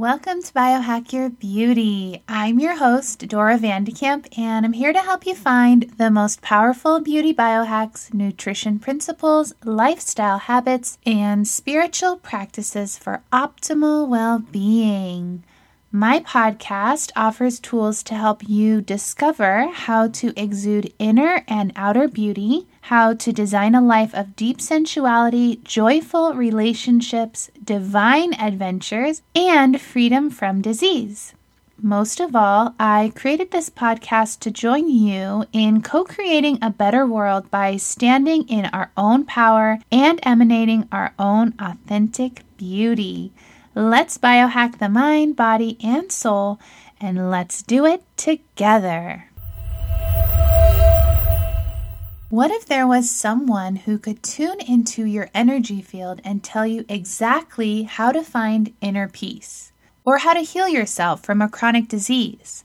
Welcome to Biohack Your Beauty. I'm your host, Dora Vandekamp, and I'm here to help you find the most powerful beauty biohacks, nutrition principles, lifestyle habits, and spiritual practices for optimal well being. My podcast offers tools to help you discover how to exude inner and outer beauty, how to design a life of deep sensuality, joyful relationships, divine adventures, and freedom from disease. Most of all, I created this podcast to join you in co creating a better world by standing in our own power and emanating our own authentic beauty. Let's biohack the mind, body, and soul, and let's do it together. What if there was someone who could tune into your energy field and tell you exactly how to find inner peace, or how to heal yourself from a chronic disease,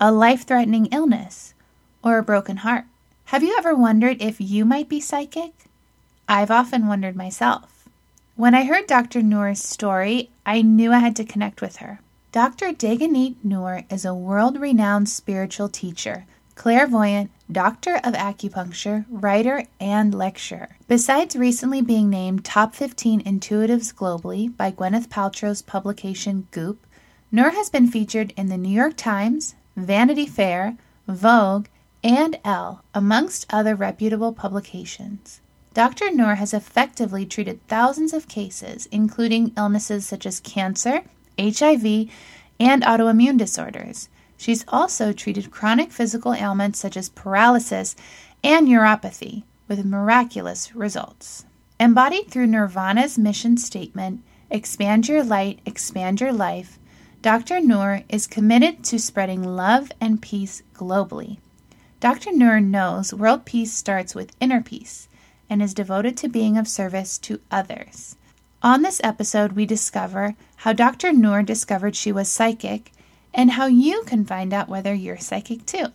a life threatening illness, or a broken heart? Have you ever wondered if you might be psychic? I've often wondered myself. When I heard Dr. Nuur's story, I knew I had to connect with her. Dr. Deganit Nuur is a world renowned spiritual teacher, clairvoyant, doctor of acupuncture, writer, and lecturer. Besides recently being named Top 15 Intuitives globally by Gwyneth Paltrow's publication Goop, Nuur has been featured in the New York Times, Vanity Fair, Vogue, and Elle, amongst other reputable publications. Dr. Nuur has effectively treated thousands of cases, including illnesses such as cancer, HIV, and autoimmune disorders. She's also treated chronic physical ailments such as paralysis and neuropathy with miraculous results. Embodied through Nirvana's mission statement, Expand Your Light, Expand Your Life, Dr. Nuur is committed to spreading love and peace globally. Dr. Nuur knows world peace starts with inner peace and is devoted to being of service to others. On this episode, we discover how Dr. Nuur discovered she was psychic and how you can find out whether you're psychic too.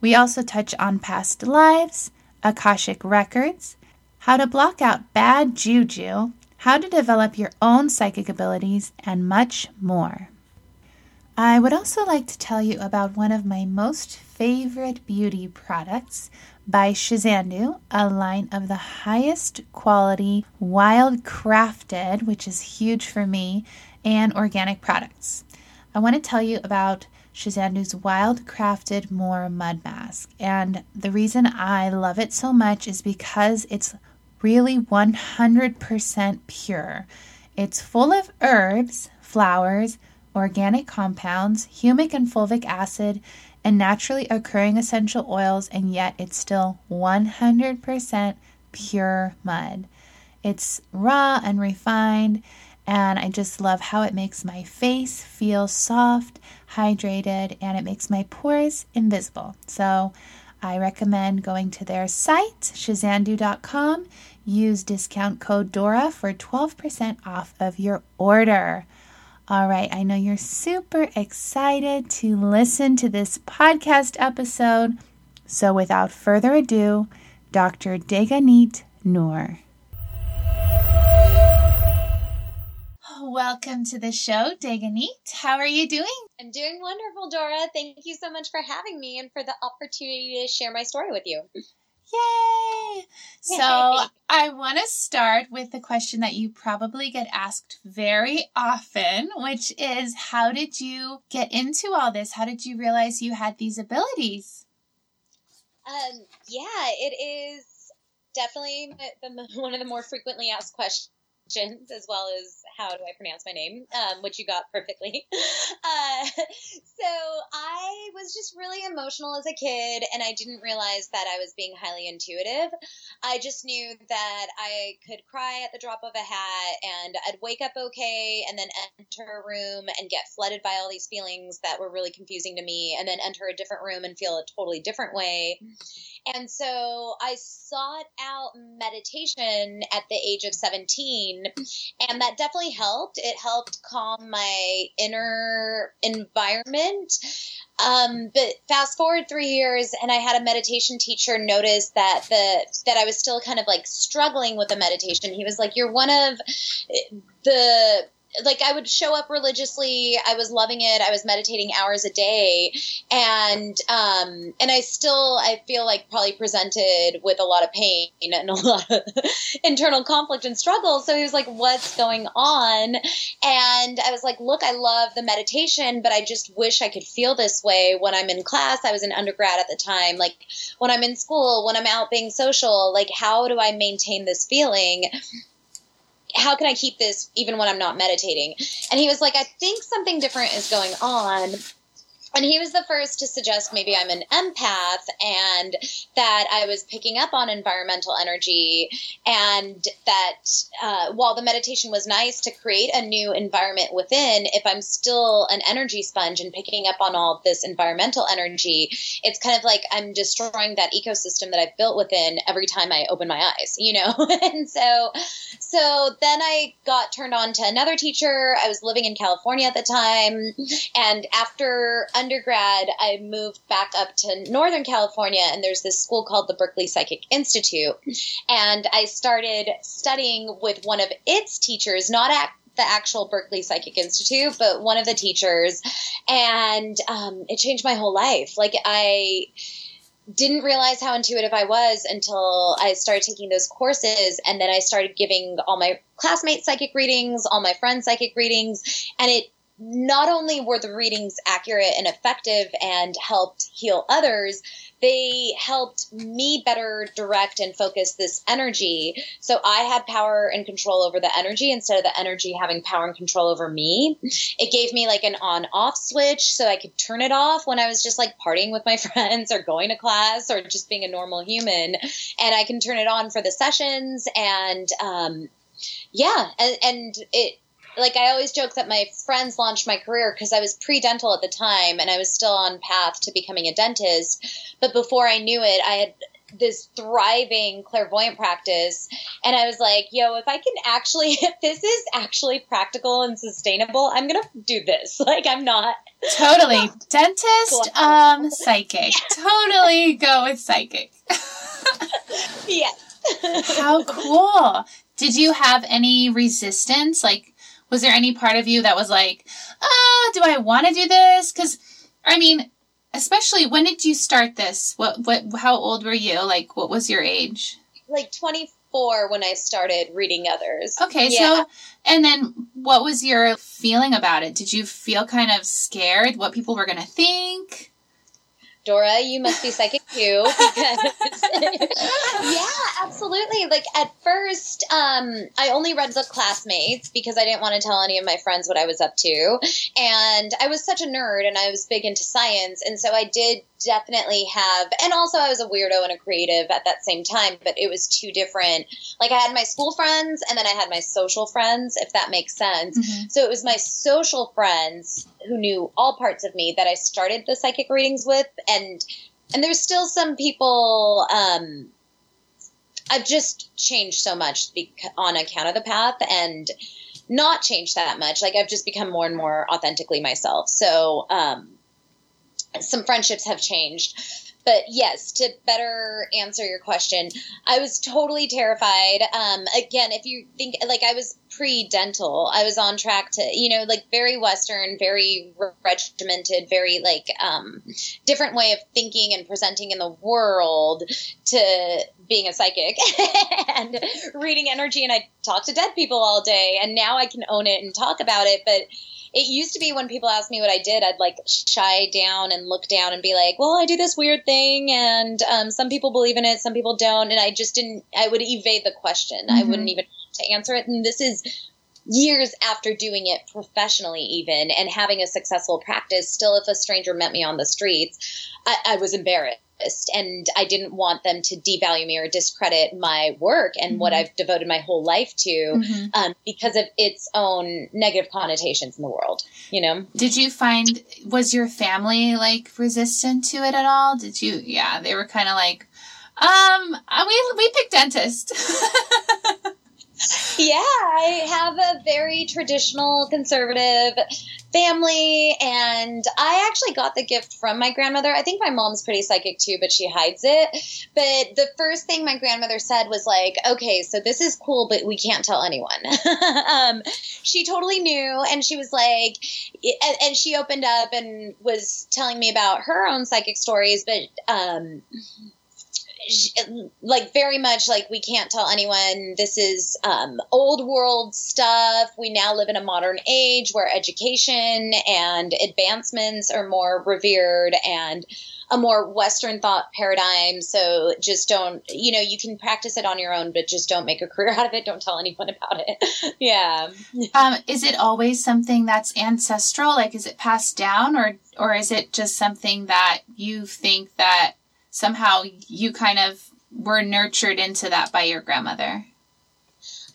We also touch on past lives, Akashic records, how to block out bad juju, how to develop your own psychic abilities, and much more. I would also like to tell you about one of my most favorite beauty products, by Shizandu, a line of the highest quality, wild crafted, which is huge for me, and organic products. I want to tell you about Shizandu's Wild Crafted Moor Mud Mask. And the reason I love it so much is because it's really 100% pure. It's full of herbs, flowers, organic compounds, humic and fulvic acid, and naturally occurring essential oils, and yet it's still 100% pure mud. It's raw and refined, and I just love how it makes my face feel soft, hydrated, and it makes my pores invisible. So I recommend going to their site, shazandu.com. Use discount code DORA for 12% off of your order. All right, I know you're super excited to listen to this podcast episode. So, without further ado, Dr. Deganit Nuur. Welcome to the show, Deganit. How are you doing? I'm doing wonderful, Dora. Thank you so much for having me and for the opportunity to share my story with you. Yay! So I want to start with the question that you probably get asked very often, which is how did you get into all this? How did you realize you had these abilities? Um, yeah, it is definitely one of the more frequently asked questions as well as how do I pronounce my name, um, which you got perfectly. Uh, so I was just really emotional as a kid, and I didn't realize that I was being highly intuitive. I just knew that I could cry at the drop of a hat, and I'd wake up okay, and then enter a room and get flooded by all these feelings that were really confusing to me, and then enter a different room and feel a totally different way. And so I sought out meditation at the age of 17, and that definitely helped. It helped calm my inner environment. Um, but fast forward three years, and I had a meditation teacher notice that the that I was still kind of like struggling with the meditation. He was like, "You're one of the like I would show up religiously. I was loving it. I was meditating hours a day, and um, and I still I feel like probably presented with a lot of pain and a lot of internal conflict and struggle. So he was like, "What's going on?" And I was like, "Look, I love the meditation, but I just wish I could feel this way when I'm in class. I was an undergrad at the time. Like when I'm in school, when I'm out being social. Like how do I maintain this feeling?" How can I keep this even when I'm not meditating? And he was like, I think something different is going on and he was the first to suggest maybe I'm an empath and that I was picking up on environmental energy, and that uh, while the meditation was nice to create a new environment within, if I'm still an energy sponge and picking up on all this environmental energy, it's kind of like I'm destroying that ecosystem that I've built within every time I open my eyes, you know? and so, so then I got turned on to another teacher. I was living in California at the time, and after undergrad, I moved back up to Northern California, and there's this school called the Berkeley Psychic Institute. And I started studying with one of its teachers, not at the actual Berkeley Psychic Institute, but one of the teachers. And um, it changed my whole life. Like, I didn't realize how intuitive I was until I started taking those courses. And then I started giving all my classmates psychic readings, all my friends psychic readings. And it not only were the readings accurate and effective and helped heal others, they helped me better direct and focus this energy. So I had power and control over the energy instead of the energy having power and control over me. It gave me like an on off switch so I could turn it off when I was just like partying with my friends or going to class or just being a normal human. And I can turn it on for the sessions and, um, yeah, and, and it, like I always joke that my friends launched my career because I was pre-dental at the time and I was still on path to becoming a dentist. But before I knew it, I had this thriving clairvoyant practice and I was like, yo, if I can actually if this is actually practical and sustainable, I'm going to do this. Like I'm not Totally. Dentist um psychic. totally go with psychic. yes. How cool. Did you have any resistance like was there any part of you that was like, ah, do I want to do this? Because, I mean, especially when did you start this? What, what, how old were you? Like, what was your age? Like 24 when I started reading others. Okay, yeah. so, and then what was your feeling about it? Did you feel kind of scared what people were going to think? Dora, you must be psychic too. Because yeah, absolutely. Like at first, um, I only read the classmates because I didn't want to tell any of my friends what I was up to. And I was such a nerd and I was big into science. And so I did definitely have, and also I was a weirdo and a creative at that same time, but it was two different. Like I had my school friends and then I had my social friends, if that makes sense. Mm-hmm. So it was my social friends who knew all parts of me that I started the psychic readings with, and and there's still some people. Um, I've just changed so much on account of the path, and not changed that much. Like I've just become more and more authentically myself. So um, some friendships have changed. But yes, to better answer your question, I was totally terrified. Um, again, if you think like I was pre-dental, I was on track to, you know, like very Western, very regimented, very like um, different way of thinking and presenting in the world to being a psychic and reading energy. And I talk to dead people all day, and now I can own it and talk about it. But it used to be when people asked me what I did, I'd like shy down and look down and be like, well, I do this weird thing and um, some people believe in it, some people don't. And I just didn't, I would evade the question. Mm-hmm. I wouldn't even to answer it. And this is years after doing it professionally even and having a successful practice. Still, if a stranger met me on the streets, I, I was embarrassed and I didn't want them to devalue me or discredit my work and mm-hmm. what I've devoted my whole life to mm-hmm. um, because of its own negative connotations in the world. You know? Did you find was your family like resistant to it at all? Did you? Yeah, they were kind of like, um, uh, we we picked dentist. yeah, I have a very traditional conservative family, and I actually got the gift from my grandmother. I think my mom's pretty psychic too, but she hides it. But the first thing my grandmother said was like, "Okay, so this is cool, but we can't tell anyone." um, she totally knew, and she was like, and, and, she opened up and was telling me about her own psychic stories, but um, like very much like we can't tell anyone this is um, old world stuff. We now live in a modern age where education and advancements are more revered and a more Western thought paradigm. So just don't, you know, you can practice it on your own, but just don't make a career out of it. Don't tell anyone about it. yeah. Um, is it always something that's ancestral? Like, is it passed down, or or is it just something that you think that somehow you kind of were nurtured into that by your grandmother?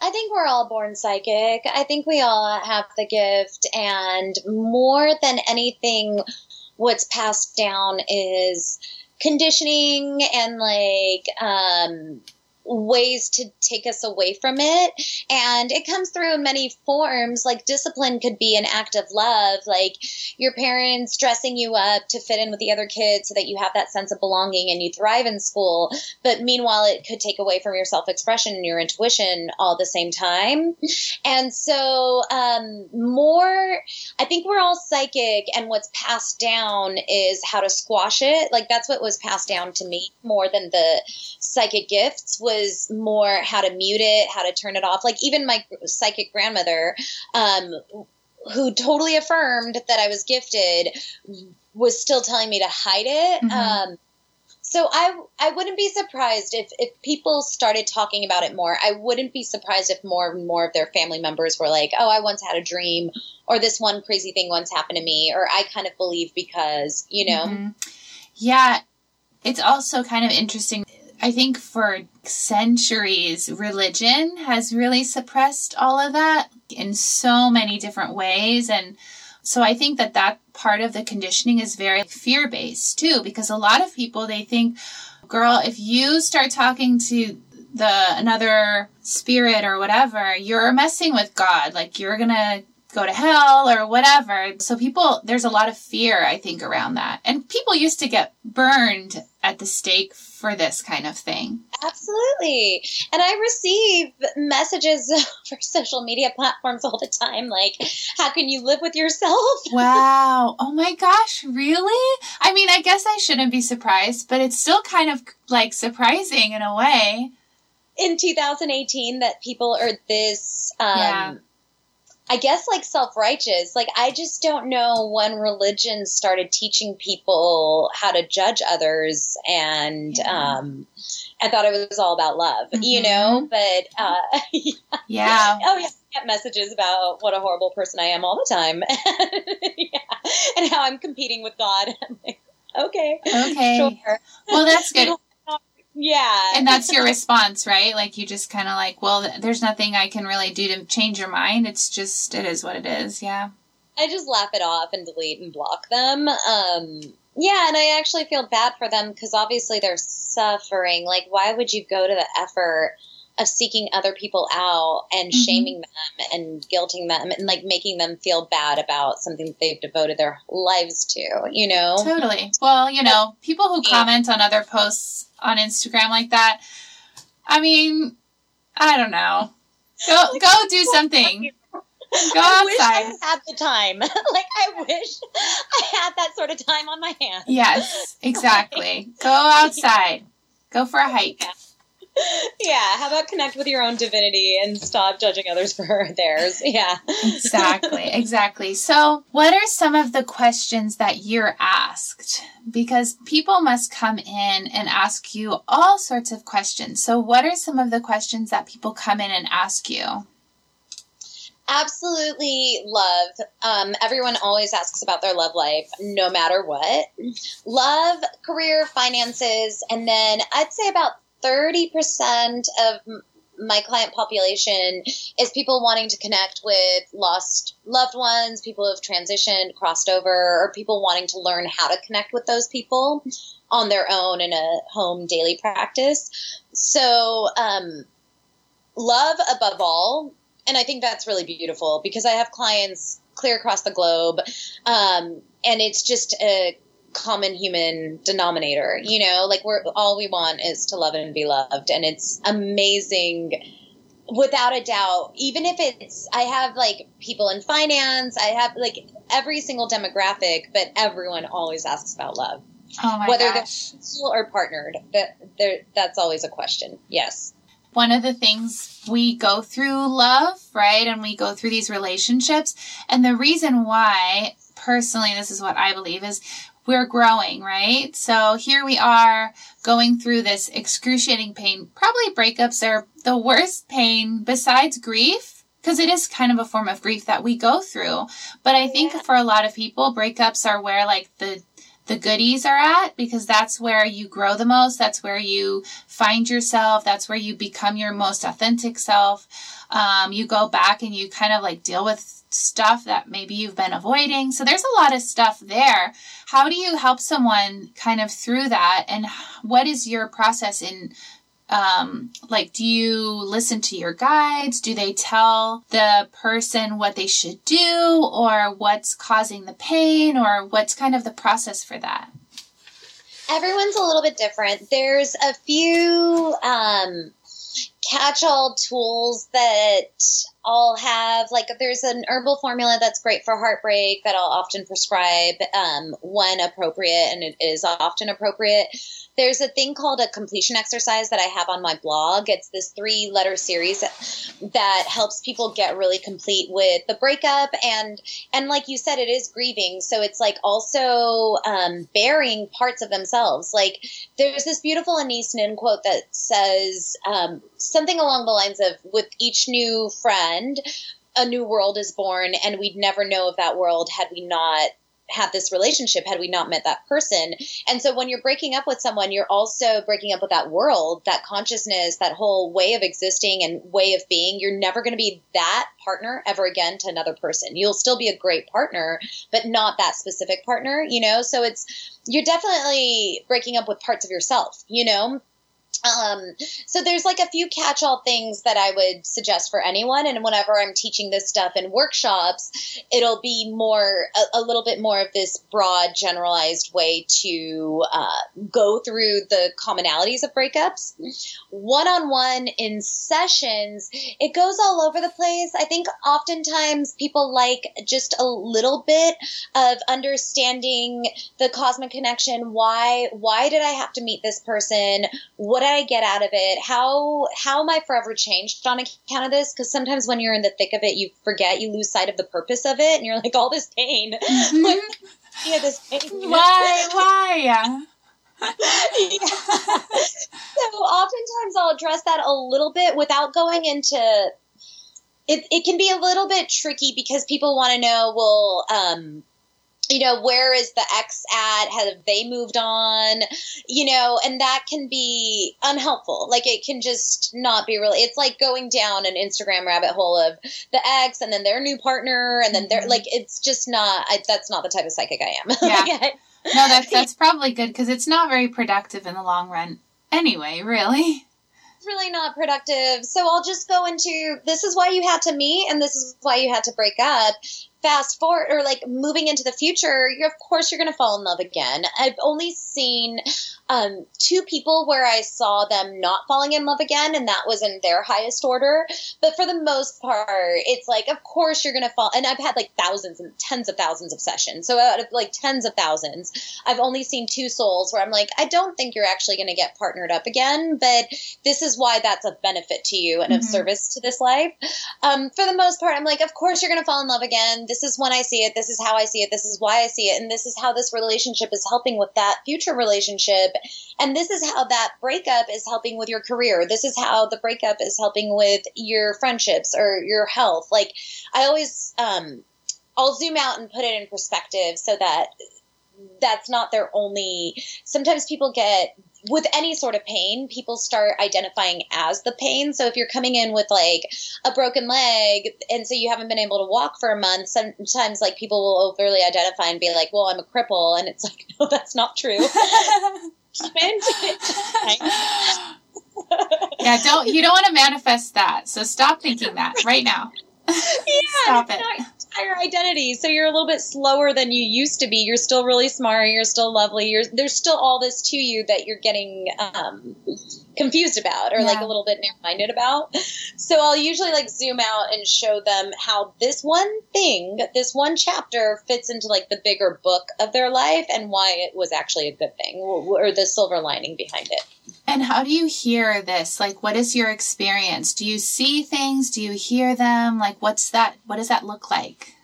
I think we're all born psychic. I think we all have the gift, and more than anything, what's passed down is conditioning and like um, ways to take us away from it. And it comes through in many forms. Like discipline could be an act of love, like your parents dressing you up to fit in with the other kids so that you have that sense of belonging and you thrive in school. But meanwhile, it could take away from your self expression and your intuition all the same time. And so, um, more, I think we're all psychic, and what's passed down is how to squash it. Like that's what was passed down to me more than the psychic gifts was was more how to mute it, how to turn it off. Like even my psychic grandmother, um, who totally affirmed that I was gifted, was still telling me to hide it. Mm-hmm. Um, so I I wouldn't be surprised if if people started talking about it more. I wouldn't be surprised if more and more of their family members were like, "Oh, I once had a dream," or "This one crazy thing once happened to me," or "I kind of believe because," you know. Mm-hmm. Yeah, it's also kind of interesting I think for centuries, religion has really suppressed all of that in so many different ways. And so I think that that part of the conditioning is very fear based too, because a lot of people, they think, girl, if you start talking to the another spirit or whatever, you're messing with God. Like you're to go to hell or whatever. So people, there's a lot of fear, I think, around that. And people used to get burned at the stake for this kind of thing. Absolutely. And I receive messages for social media platforms all the time like, how can you live with yourself? wow. Oh my gosh, really? I mean, I guess I shouldn't be surprised, but it's still kind of like surprising in a way. In 2018, that people are this um, yeah. I guess like self righteous. Like I just don't know when religion started teaching people how to judge others, and um, I thought it was all about love, mm-hmm. you know. But uh, yeah. yeah. oh yeah, I get messages about what a horrible person I am all the time, yeah, and how I'm competing with God. I'm like, okay, okay, sure. Well, that's good. Yeah. And that's your response, right? Like you just kind of like, well, there's nothing I can really do to change your mind. It's just, it is what it is. Yeah. I just laugh it off and delete and block them. Um, yeah, and I actually feel bad for them because obviously they're suffering. Like, why would you go to the effort of seeking other people out and mm-hmm. shaming them and guilting them and like making them feel bad about something that they've devoted their lives to, you know? Totally. Well, you know, people who comment on other posts on Instagram like that, I mean, I don't know. Go go do something. Go outside. I wish I had the time. like I wish I had that sort of time on my hands. Yes, exactly. Go outside. Go for a hike. Yeah how about connect with your own divinity and stop judging others for theirs? Yeah. exactly, exactly. So, what are some of the questions that you're asked? Because people must come in and ask you all sorts of questions. So, what are some of the questions that people come in and ask you? Absolutely love. Um, everyone always asks about their love life, no matter what. Love, career, finances, and then I'd say about 30% of my client population is people wanting to connect with lost loved ones, people who've transitioned, crossed over, or people wanting to learn how to connect with those people on their own in a home daily practice. So, um, love above all. And I think that's really beautiful because I have clients clear across the globe. Um, and it's just a common human denominator, you know, like we're all we want is to love and be loved. And it's amazing without a doubt, even if it's, I have like people in finance, I have like every single demographic, but everyone always asks about love. Oh my Whether gosh. they're single or partnered, that that's always a question. Yes. one of the things we go through love, right? And we go through these relationships. And the reason why, personally, this is what I believe is we're growing, right? So here we are going through this excruciating pain. Probably breakups are the worst pain besides grief. Because it is kind of a form of grief that we go through. But I think Yeah. for a lot of people, breakups are where like the the goodies are at because that's where you grow the most. That's where you find yourself. That's where you become your most authentic self. Um, you go back and you kind of like deal with stuff that maybe you've been avoiding. So there's a lot of stuff there. How do you help someone kind of through that? And what is your process in um, like, do you listen to your guides? Do they tell the person what they should do or what's causing the pain or what's kind of the process for that? Everyone's a little bit different. There's a few um, catch-all tools that I'll have. Like, there's an herbal formula that's great for heartbreak that I'll often prescribe um, when appropriate, and it is often appropriate. There's a thing called a completion exercise that I have on my blog. It's this three letter series that helps people get really complete with the breakup and and like you said, it is grieving. So it's like also um, burying parts of themselves. Like there's this beautiful Anaïs Nin quote that says um, something along the lines of, "With each new friend, a new world is born, and we'd never know of that world had we not." Had this relationship had we not met that person. And so when you're breaking up with someone you're also breaking up with that world that consciousness that whole way of existing and way of being. You're never going to be that partner ever again to another person. You'll still be a great partner but not that specific partner you know? So it's you're definitely breaking up with parts of yourself you know um, so there's like a few catch-all things that I would suggest for anyone, and whenever I'm teaching this stuff in workshops, it'll be more a, a little bit more of this broad, generalized way to uh, go through the commonalities of breakups. One-on-one in sessions, it goes all over the place. I think oftentimes people like just a little bit of understanding the cosmic connection. Why? Why did I have to meet this person? What did I get out of it? How how am I forever changed on account of this? Because sometimes when you're in the thick of it, you forget, you lose sight of the purpose of it, and you're like, all this pain, like, yeah, this pain. Why? Why? Yeah. So oftentimes I'll address that a little bit without going into. It, it can be a little bit tricky because people want to know, well, um, you know, where is the ex at? Have they moved on? You know, and that can be unhelpful. Like it can just not be really. It's like going down an Instagram rabbit hole of the ex and then their new partner and then they're Mhm. like, it's just not. I, that's not the type of psychic I am. Yeah. Like, No, that's that's probably good because it's not very productive in the long run. Anyway, really. it's really not productive. So I'll just go into this is why you had to meet and this is why you had to break up. Fast forward or like moving into the future, you're, of course you're going to fall in love again. I've only seen um, two people where I saw them not falling in love again, and that was in their highest order. But for the most part, it's like, of course you're going to fall. And I've had like thousands and tens of thousands of sessions. So out of like tens of thousands, I've only seen two souls where I'm like, I don't think you're actually going to get partnered up again, but this is why that's of benefit to you and of Mhm. service to this life. Um, for the most part, I'm like, of course you're going to fall in love again. This is when I see it. This is how I see it. This is why I see it. And this is how this relationship is helping with that future relationship. And this is how that breakup is helping with your career. This is how the breakup is helping with your friendships or your health. Like, I always, um, I'll zoom out and put it in perspective so that that's not their only. Sometimes people get with any sort of pain, people start identifying as the pain. So if you're coming in with like a broken leg and so you haven't been able to walk for a month, sometimes like people will overly identify and be like, well, I'm a cripple. And it's like, no, that's not true. yeah, don't you don't want to manifest that. So stop thinking that right now. yeah, stop it. entire identity. So you're a little bit slower than you used to be. You're still really smart. You're still lovely. You're there's still all this to you that you're getting um, confused about or yeah. like a little bit narrow-minded about. So I'll usually like zoom out and show them how this one thing, this one chapter fits into like the bigger book of their life and why it was actually a good thing or the silver lining behind it. And how do you hear this? Like, what is your experience? Do you see things? Do you hear them? Like, what's that? What does that look like?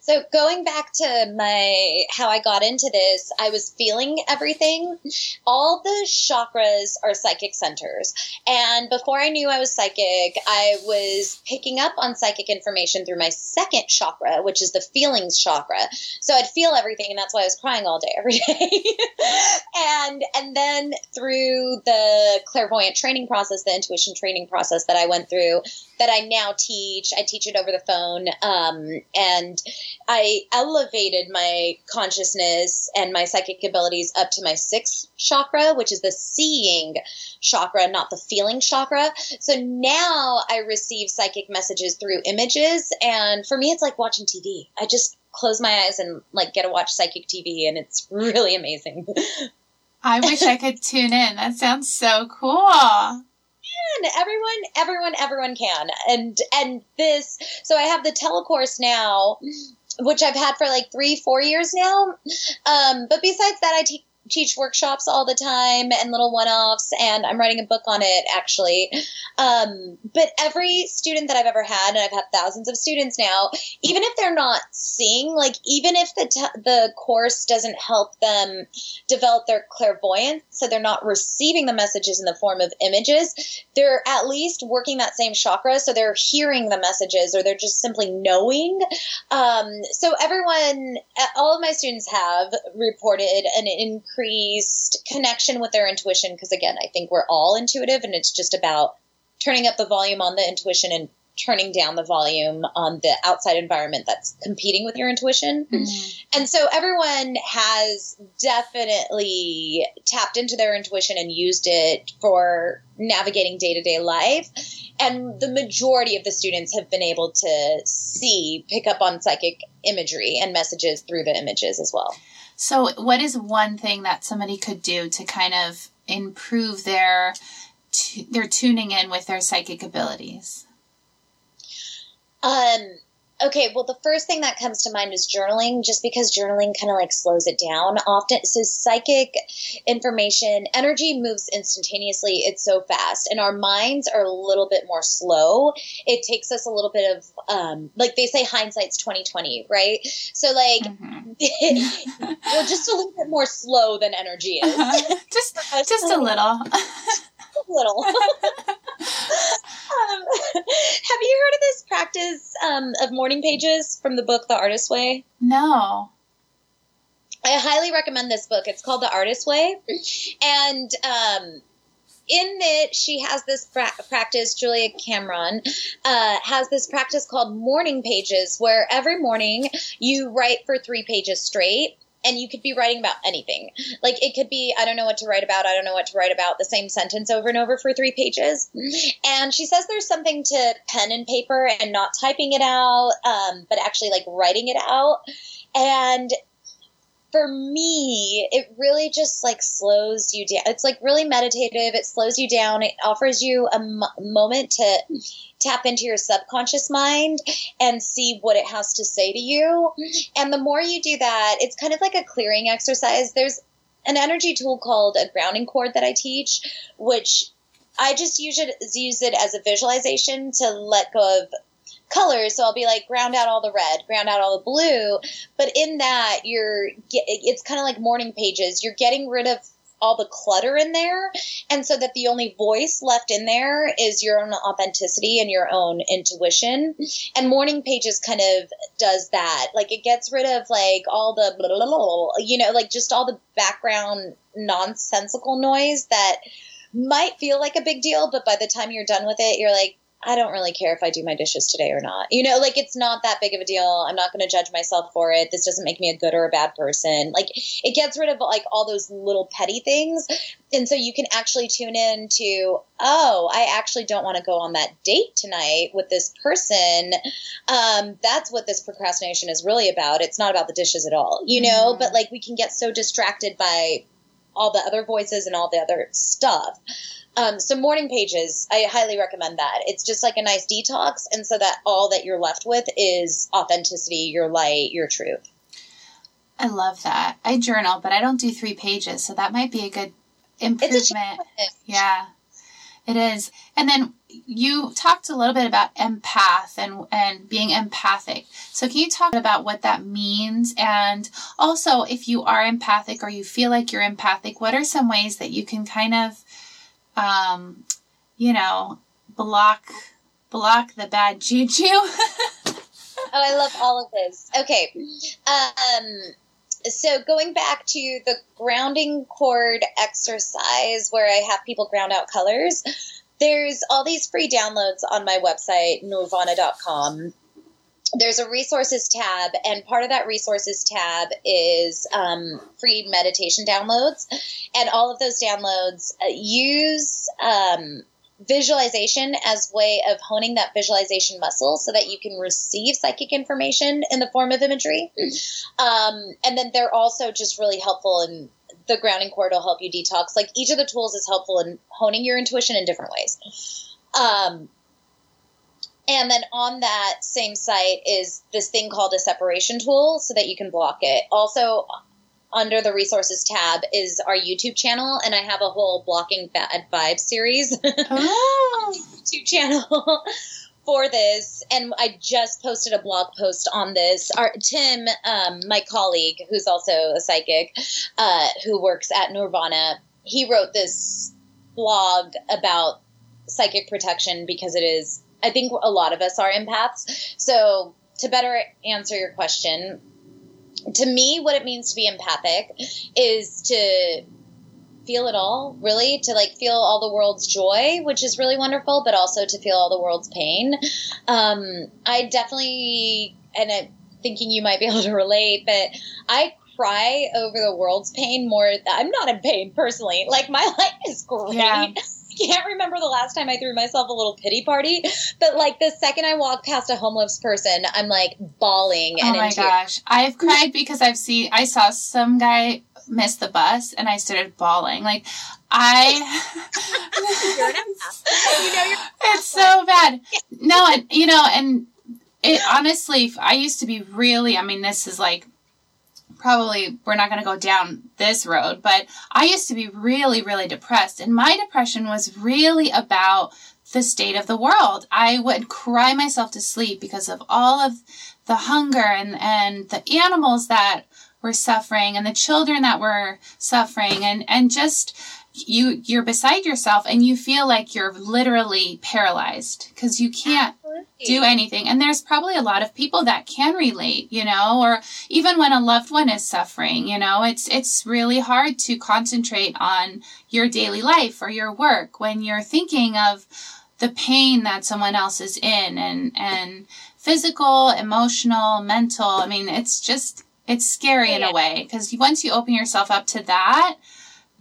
So going back to my how I got into this, I was feeling everything. All the chakras are psychic centers. And before I knew I was psychic, I was picking up on psychic information through my second chakra, which is the feelings chakra. So I'd feel everything and that's why I was crying all day every day. and and then through the clairvoyant training process, the intuition training process that I went through, that I now teach. I teach it over the phone. Um, and I elevated my consciousness and my psychic abilities up to my sixth chakra, which is the seeing chakra, not the feeling chakra. So now I receive psychic messages through images. And for me, it's like watching TV. I just close my eyes and like get to watch psychic TV, and it's really amazing. I wish I could tune in. That sounds so cool can. Everyone, everyone, everyone can. And and this, so I have the telecourse now, which I've had for like three, four years now. Um, but besides that, I teach teach workshops all the time and little one-offs and i'm writing a book on it actually. Um, but every student that i've ever had and i've had thousands of students now even if they're not seeing like even if the t- the course doesn't help them develop their clairvoyance so they're not receiving the messages in the form of images they're at least working that same chakra so they're hearing the messages or they're just simply knowing. Um, so everyone all of my students have reported an increase increased connection with their intuition because again i think we're all intuitive and it's just about turning up the volume on the intuition and turning down the volume on the outside environment that's competing with your intuition. Mm-hmm. And so everyone has definitely tapped into their intuition and used it for navigating day to day life. And the majority of the students have been able to see, pick up on psychic imagery and messages through the images as well. So, what is one thing that somebody could do to kind of improve their t- their tuning in with their psychic abilities? Um, Okay, well, the first thing that comes to mind is journaling, just because journaling kind of like slows it down often. So, psychic information, energy moves instantaneously. It's so fast, and our minds are a little bit more slow. It takes us a little bit of, um, like they say, hindsight's twenty twenty, right? So, like, mm-hmm. we're just a little bit more slow than energy is. Uh-huh. Just, just a little. Just a little. Um, have you heard of this practice um, of morning pages from the book The Artist's Way? No. I highly recommend this book. It's called The Artist's Way, and um, in it, she has this pra- practice. Julia Cameron uh, has this practice called morning pages, where every morning you write for three pages straight and you could be writing about anything. Like it could be, I don't know what to write about. I don't know what to write about. The same sentence over and over for three pages. And she says there's something to pen and paper and not typing it out, um, but actually like writing it out. And for me, it really just like slows you down. It's like really meditative. It slows you down. It offers you a m- moment to tap into your subconscious mind and see what it has to say to you. And the more you do that, it's kind of like a clearing exercise. There's an energy tool called a grounding cord that I teach, which I just use it, use it as a visualization to let go of colors. So I'll be like, ground out all the red, ground out all the blue. But in that, you're, it's kind of like morning pages. You're getting rid of all the clutter in there. And so that the only voice left in there is your own authenticity and your own intuition. And morning pages kind of does that. Like it gets rid of like all the, blah, blah, blah, you know, like just all the background nonsensical noise that might feel like a big deal, but by the time you're done with it, you're like, I don't really care if I do my dishes today or not. You know, like it's not that big of a deal. I'm not going to judge myself for it. This doesn't make me a good or a bad person. Like it gets rid of like all those little petty things. And so you can actually tune in to, oh, I actually don't want to go on that date tonight with this person. Um, that's what this procrastination is really about. It's not about the dishes at all, you know, mm. but like we can get so distracted by all the other voices and all the other stuff. Um, so morning pages, I highly recommend that. It's just like a nice detox, and so that all that you're left with is authenticity, your light, your truth. I love that. I journal, but I don't do three pages, so that might be a good improvement. A yeah, it is. And then you talked a little bit about empath and and being empathic. So can you talk about what that means and also if you are empathic or you feel like you're empathic, what are some ways that you can kind of um, you know, block block the bad juju. oh, I love all of this. Okay. Um so going back to the grounding cord exercise where I have people ground out colors, there's all these free downloads on my website, nirvana.com there's a resources tab, and part of that resources tab is um, free meditation downloads. And all of those downloads uh, use um, visualization as way of honing that visualization muscle so that you can receive psychic information in the form of imagery. Um, and then they're also just really helpful in the grounding cord will help you detox. Like each of the tools is helpful in honing your intuition in different ways. Um, and then on that same site is this thing called a separation tool so that you can block it. Also, under the resources tab is our YouTube channel, and I have a whole blocking bad vibes series oh. YouTube channel for this. And I just posted a blog post on this. Our Tim, um, my colleague, who's also a psychic, uh, who works at Nirvana, he wrote this blog about psychic protection because it is I think a lot of us are empaths. So to better answer your question, to me, what it means to be empathic is to feel it all, really, to like feel all the world's joy, which is really wonderful, but also to feel all the world's pain. Um, I definitely, and I'm thinking you might be able to relate, but I cry over the world's pain more. I'm not in pain personally. Like my life is great. Yeah can't remember the last time I threw myself a little pity party, but like the second I walk past a homeless person, I'm like bawling. And oh my gosh, I've cried because I've seen I saw some guy miss the bus and I started bawling. Like I, you know, it's so bad. No, and you know, and it honestly, I used to be really. I mean, this is like probably we're not going to go down this road, but I used to be really, really depressed. And my depression was really about the state of the world. I would cry myself to sleep because of all of the hunger and, and the animals that were suffering and the children that were suffering and, and just you you're beside yourself and you feel like you're literally paralyzed because you can't do anything. And there's probably a lot of people that can relate you know or even when a loved one is suffering you know it's it's really hard to concentrate on your daily life or your work when you're thinking of the pain that someone else is in and and physical emotional mental. I mean it's just it's scary in a way because once you open yourself up to that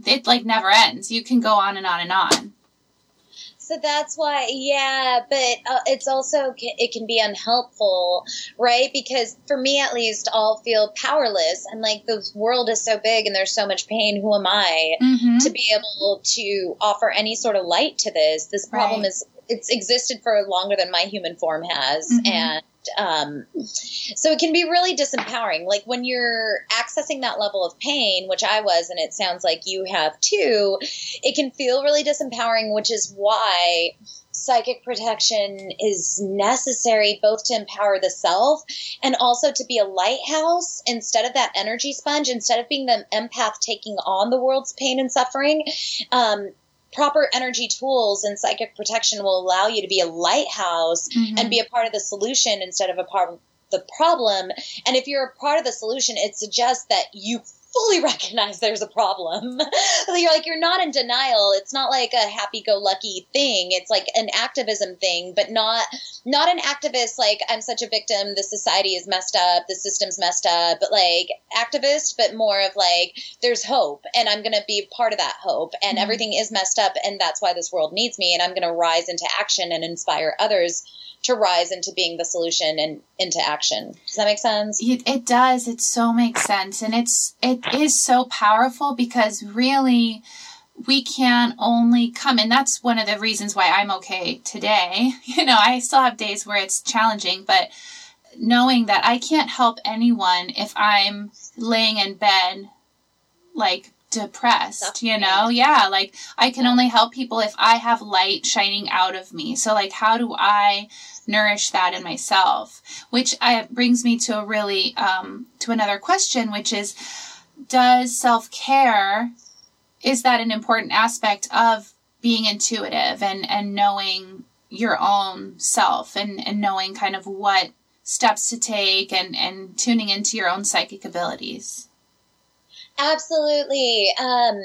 it like never ends. You can go on and on and on. So that's why, yeah, but uh, it's also it can be unhelpful, right? Because for me, at least, I'll feel powerless. I'm like, the world is so big and there's so much pain. Who am I mm-hmm. to be able to offer any sort of light to this? This problem right. is it's existed for longer than my human form has, mm-hmm. and um, so it can be really disempowering. Like when you're accessing that level of pain, which I was, and it sounds like you have too, it can feel really disempowering, which is why psychic protection is necessary both to empower the self and also to be a lighthouse instead of that energy sponge, instead of being the empath taking on the world's pain and suffering. Um, proper energy tools and psychic protection will allow you to be a lighthouse mm-hmm. and be a part of the solution instead of a part of the problem. And if you're a part of the solution, it suggests that you fully recognize there's a problem. you're like you're not in denial. It's not like a happy-go-lucky thing. It's like an activism thing, but not not an activist like I'm such a victim. The society is messed up. The system's messed up. But like activist, but more of like there's hope, and I'm gonna be part of that hope. And mm-hmm. everything is messed up, and that's why this world needs me. And I'm gonna rise into action and inspire others to rise into being the solution and into action. Does that make sense? It it does. It so makes sense, and it's it is so powerful because really we can only come and that's one of the reasons why I'm okay today. You know, I still have days where it's challenging, but knowing that I can't help anyone if I'm laying in bed like depressed, you know? Yeah, like I can only help people if I have light shining out of me. So like how do I nourish that in myself? Which uh, brings me to a really um to another question which is does self-care is that an important aspect of being intuitive and and knowing your own self and and knowing kind of what steps to take and and tuning into your own psychic abilities? Absolutely. Um,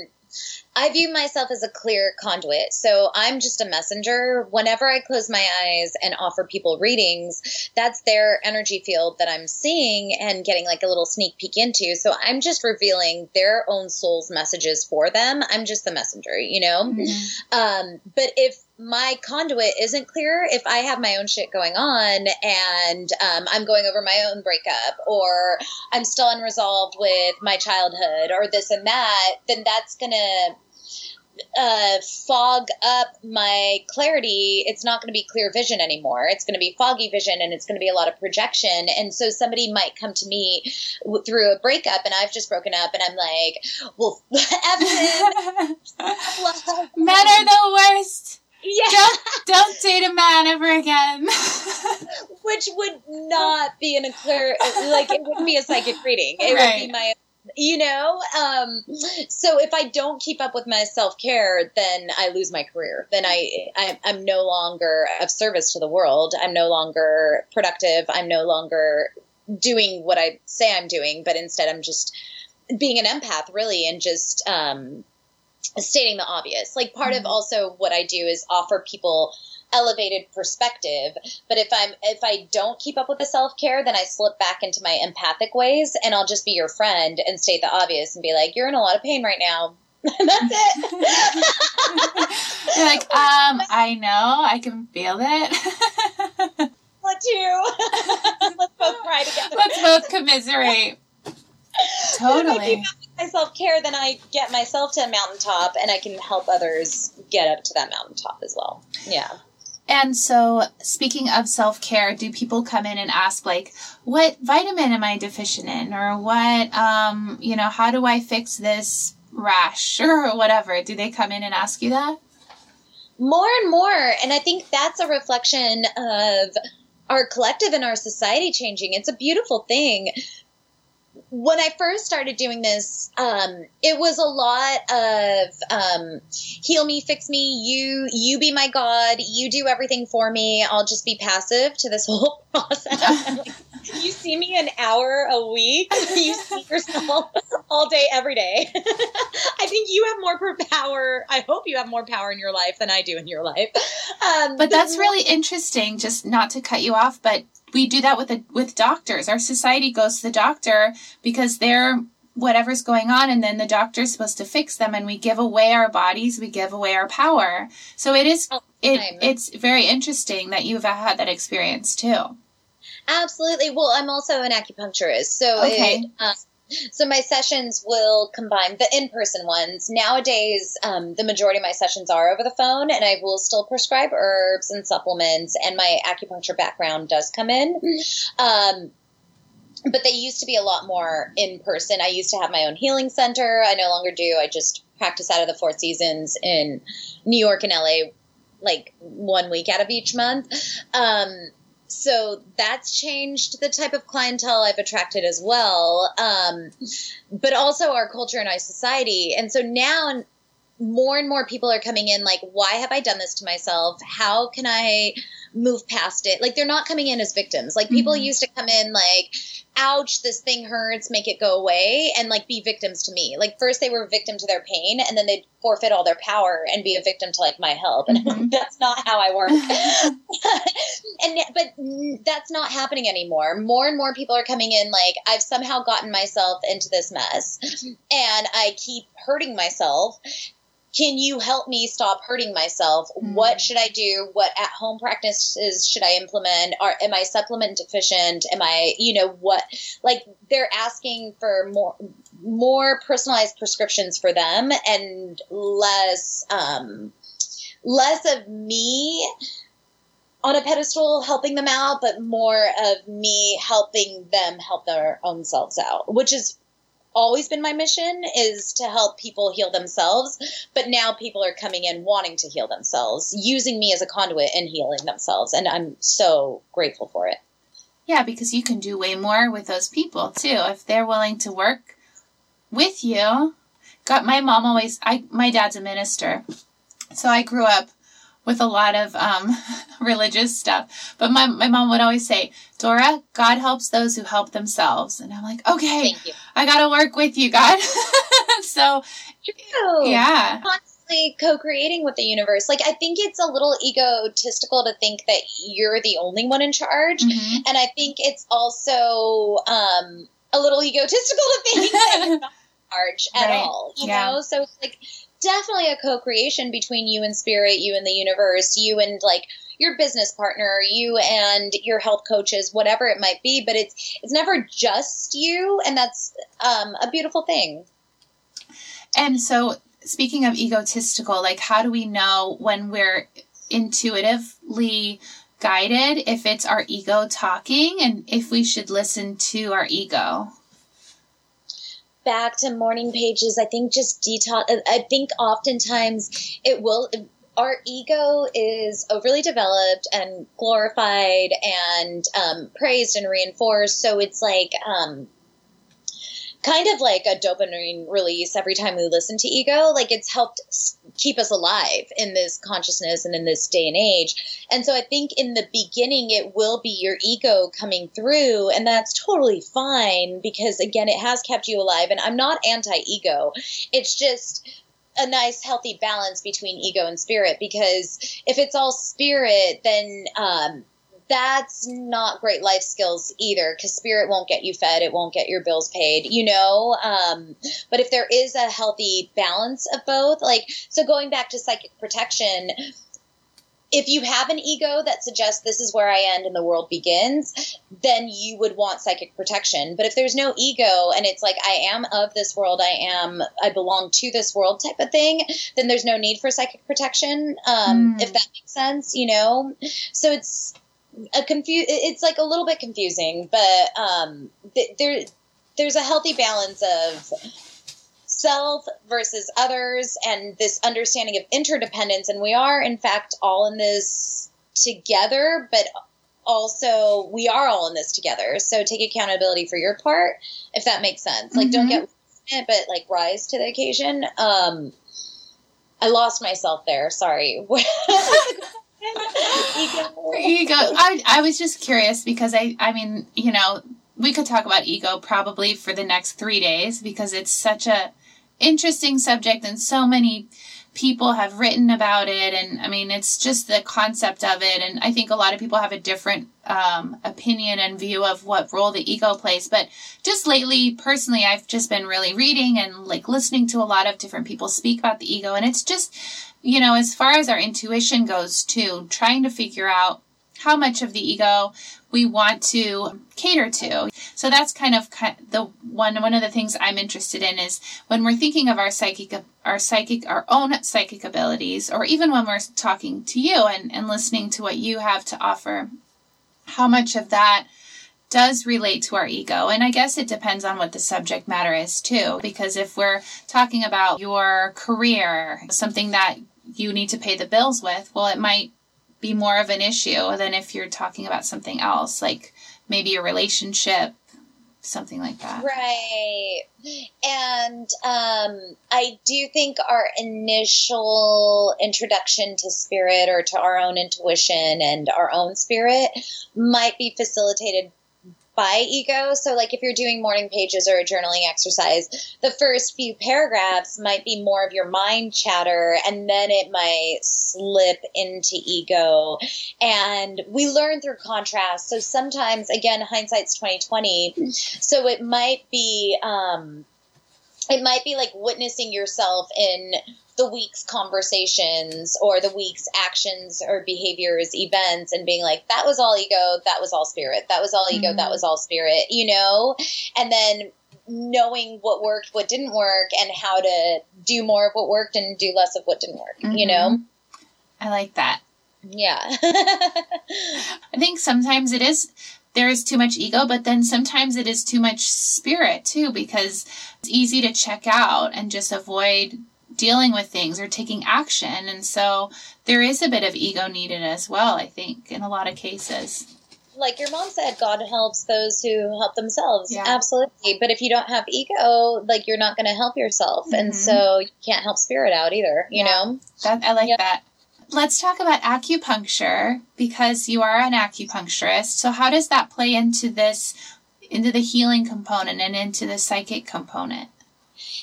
I view myself as a clear conduit. So I'm just a messenger. Whenever I close my eyes and offer people readings, that's their energy field that I'm seeing and getting like a little sneak peek into. So I'm just revealing their own soul's messages for them. I'm just the messenger, you know? Mm-hmm. Um, but if my conduit isn't clear if I have my own shit going on and um, I'm going over my own breakup or I'm still unresolved with my childhood or this and that, then that's going to uh, fog up my clarity. It's not going to be clear vision anymore. It's going to be foggy vision and it's going to be a lot of projection. And so somebody might come to me w- through a breakup and I've just broken up and I'm like, well, Evan, men are the worst. Yeah. Don't, don't date a man ever again. Which would not be in a clear, like, it wouldn't be a psychic reading. It right. would be my you know um, so if i don't keep up with my self-care then i lose my career then I, I i'm no longer of service to the world i'm no longer productive i'm no longer doing what i say i'm doing but instead i'm just being an empath really and just um, stating the obvious. Like part mm-hmm. of also what I do is offer people elevated perspective. But if I'm if I don't keep up with the self care, then I slip back into my empathic ways, and I'll just be your friend and state the obvious and be like, "You're in a lot of pain right now." That's it. You're like, um, I know, I can feel it. What you? Let's both cry together. Let's both commiserate. Totally my self care, then I get myself to a mountaintop and I can help others get up to that mountaintop as well. Yeah. And so, speaking of self care, do people come in and ask, like, what vitamin am I deficient in? Or what, um, you know, how do I fix this rash or whatever? Do they come in and ask you that? More and more. And I think that's a reflection of our collective and our society changing. It's a beautiful thing when I first started doing this, um, it was a lot of um, heal me, fix me, you you be my god, you do everything for me. I'll just be passive to this whole process. like, you see me an hour a week. You see yourself all day, every day. I think you have more power. I hope you have more power in your life than I do in your life. Um, but that's really interesting. Just not to cut you off, but we do that with the, with doctors. Our society goes to the doctor because they're whatever's going on and then the doctor's supposed to fix them and we give away our bodies we give away our power so it is oh, it, it's very interesting that you've had that experience too absolutely well i'm also an acupuncturist so okay. it, uh, so my sessions will combine the in-person ones. Nowadays, um, the majority of my sessions are over the phone, and I will still prescribe herbs and supplements, and my acupuncture background does come in. Um, but they used to be a lot more in person. I used to have my own healing center. I no longer do. I just practice out of the Four Seasons in New York and LA, like one week out of each month. Um, so that's changed the type of clientele I've attracted as well. Um, but also our culture and our society. And so now more and more people are coming in like, why have I done this to myself? How can I move past it. Like they're not coming in as victims. Like people Mhm. used to come in like, ouch, this thing hurts, make it go away, and like be victims to me. Like first they were victim to their pain, and then they'd forfeit all their power and be a victim to like my help. And Mhm. that's not how I work. and but that's not happening anymore. More and more people are coming in like I've somehow gotten myself into this mess, and I keep hurting myself. Can you help me stop hurting myself? Mm. What should I do? What at home practices should I implement? Are am I supplement deficient? Am I, you know, what like they're asking for more more personalized prescriptions for them and less um less of me on a pedestal helping them out, but more of me helping them help their own selves out, which is always been my mission is to help people heal themselves but now people are coming in wanting to heal themselves using me as a conduit in healing themselves and i'm so grateful for it Yeah, because you can do way more with those people too if they're willing to work with you. Got my mom always. I my dad's a minister, so I grew up with a lot of um, religious stuff. But my my mom would always say, "Dora, God helps those who help themselves," and I'm like, "Okay, I got to work with you, God." so True. yeah, constantly co-creating with the universe like i think it's a little egotistical to think that you're the only one in charge Mhm. and i think it's also um a little egotistical to think that you're not in charge at Right. all you Yeah. know so it's like definitely a co-creation between you and spirit you and the universe you and like your business partner you and your health coaches whatever it might be but it's it's never just you and that's um a beautiful thing And so, speaking of egotistical, like how do we know when we're intuitively guided if it's our ego talking and if we should listen to our ego? Back to morning pages i think just detox i think oftentimes it will our ego is overly developed and glorified and um, praised and reinforced. So it's like um, kind of like a dopamine release every time we listen to ego. Like it's helped keep us alive in this consciousness and in this day and age. And so i think in the beginning it will be your ego coming through and that's totally fine because again it has kept you alive. And i'm not anti-ego. It's just a nice healthy balance between ego and spirit because if it's all spirit then um, that's not great life skills either because spirit won't get you fed it won't get your bills paid you know um, but if there is a healthy balance of both like so going back to psychic protection if you have an ego that suggests this is where I end and the world begins, then you would want psychic protection. But if there's no ego and it's like I am of this world, I am, I belong to this world type of thing, then there's no need for psychic protection. Um, Mm. If that makes sense, you know. So it's a confu- It's like a little bit confusing, but um, th- there, there's a healthy balance of self versus others and this understanding of interdependence and we are in fact all in this together but also we are all in this together. So take accountability for your part if that makes sense. Like don't Mhm. get it but like rise to the occasion. Um i lost myself there. Sorry Ego. Ego. I, I was just curious because I, I mean, you know, we could talk about ego probably for the next three days because it's such a interesting subject and so many people have written about it and i mean it's just the concept of it and i think a lot of people have a different um, opinion and view of what role the ego plays but just lately personally i've just been really reading and like listening to a lot of different people speak about the ego and it's just you know as far as our intuition goes too trying to figure out how much of the ego we want to cater to. So that's kind of the one one of the things I'm interested in is when we're thinking of our psychic our psychic our own psychic abilities or even when we're talking to you and, and listening to what you have to offer, how much of that does relate to our ego. And I guess it depends on what the subject matter is too. Because if we're talking about your career, something that you need to pay the bills with, well, it might be more of an issue than if you're talking about something else, like maybe a relationship, something like that. Right. And um, I do think our initial introduction to spirit or to our own intuition and our own spirit might be facilitated by ego. So, like if you're doing morning pages or a journaling exercise, the first few paragraphs might be more of your mind chatter, and then it might slip into ego. And we learn through contrast. So sometimes, again, hindsight's twenty twenty. So it might be. Um, it might be like witnessing yourself in the week's conversations or the week's actions or behaviors, events, and being like, that was all ego, that was all spirit, that was all ego, mm-hmm. that was all spirit, you know? And then knowing what worked, what didn't work, and how to do more of what worked and do less of what didn't work, mm-hmm. you know? I like that. Yeah. I think sometimes it is there is too much ego, but then sometimes it is too much spirit too, because it's easy to check out and just avoid dealing with things or taking action. And so there is a bit of ego needed as well, I think, in a lot of cases. Like your mom said, God helps those who help themselves. Yeah. Absolutely. But if you don't have ego, like you're not going to help yourself. Mm-hmm. And so you can't help spirit out either, you yeah. know? That, I like yeah. that. Let's talk about acupuncture because you are an acupuncturist. So how does that play into this, into the healing component and into the psychic component?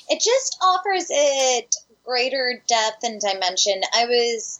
It just offers it greater depth and dimension. I was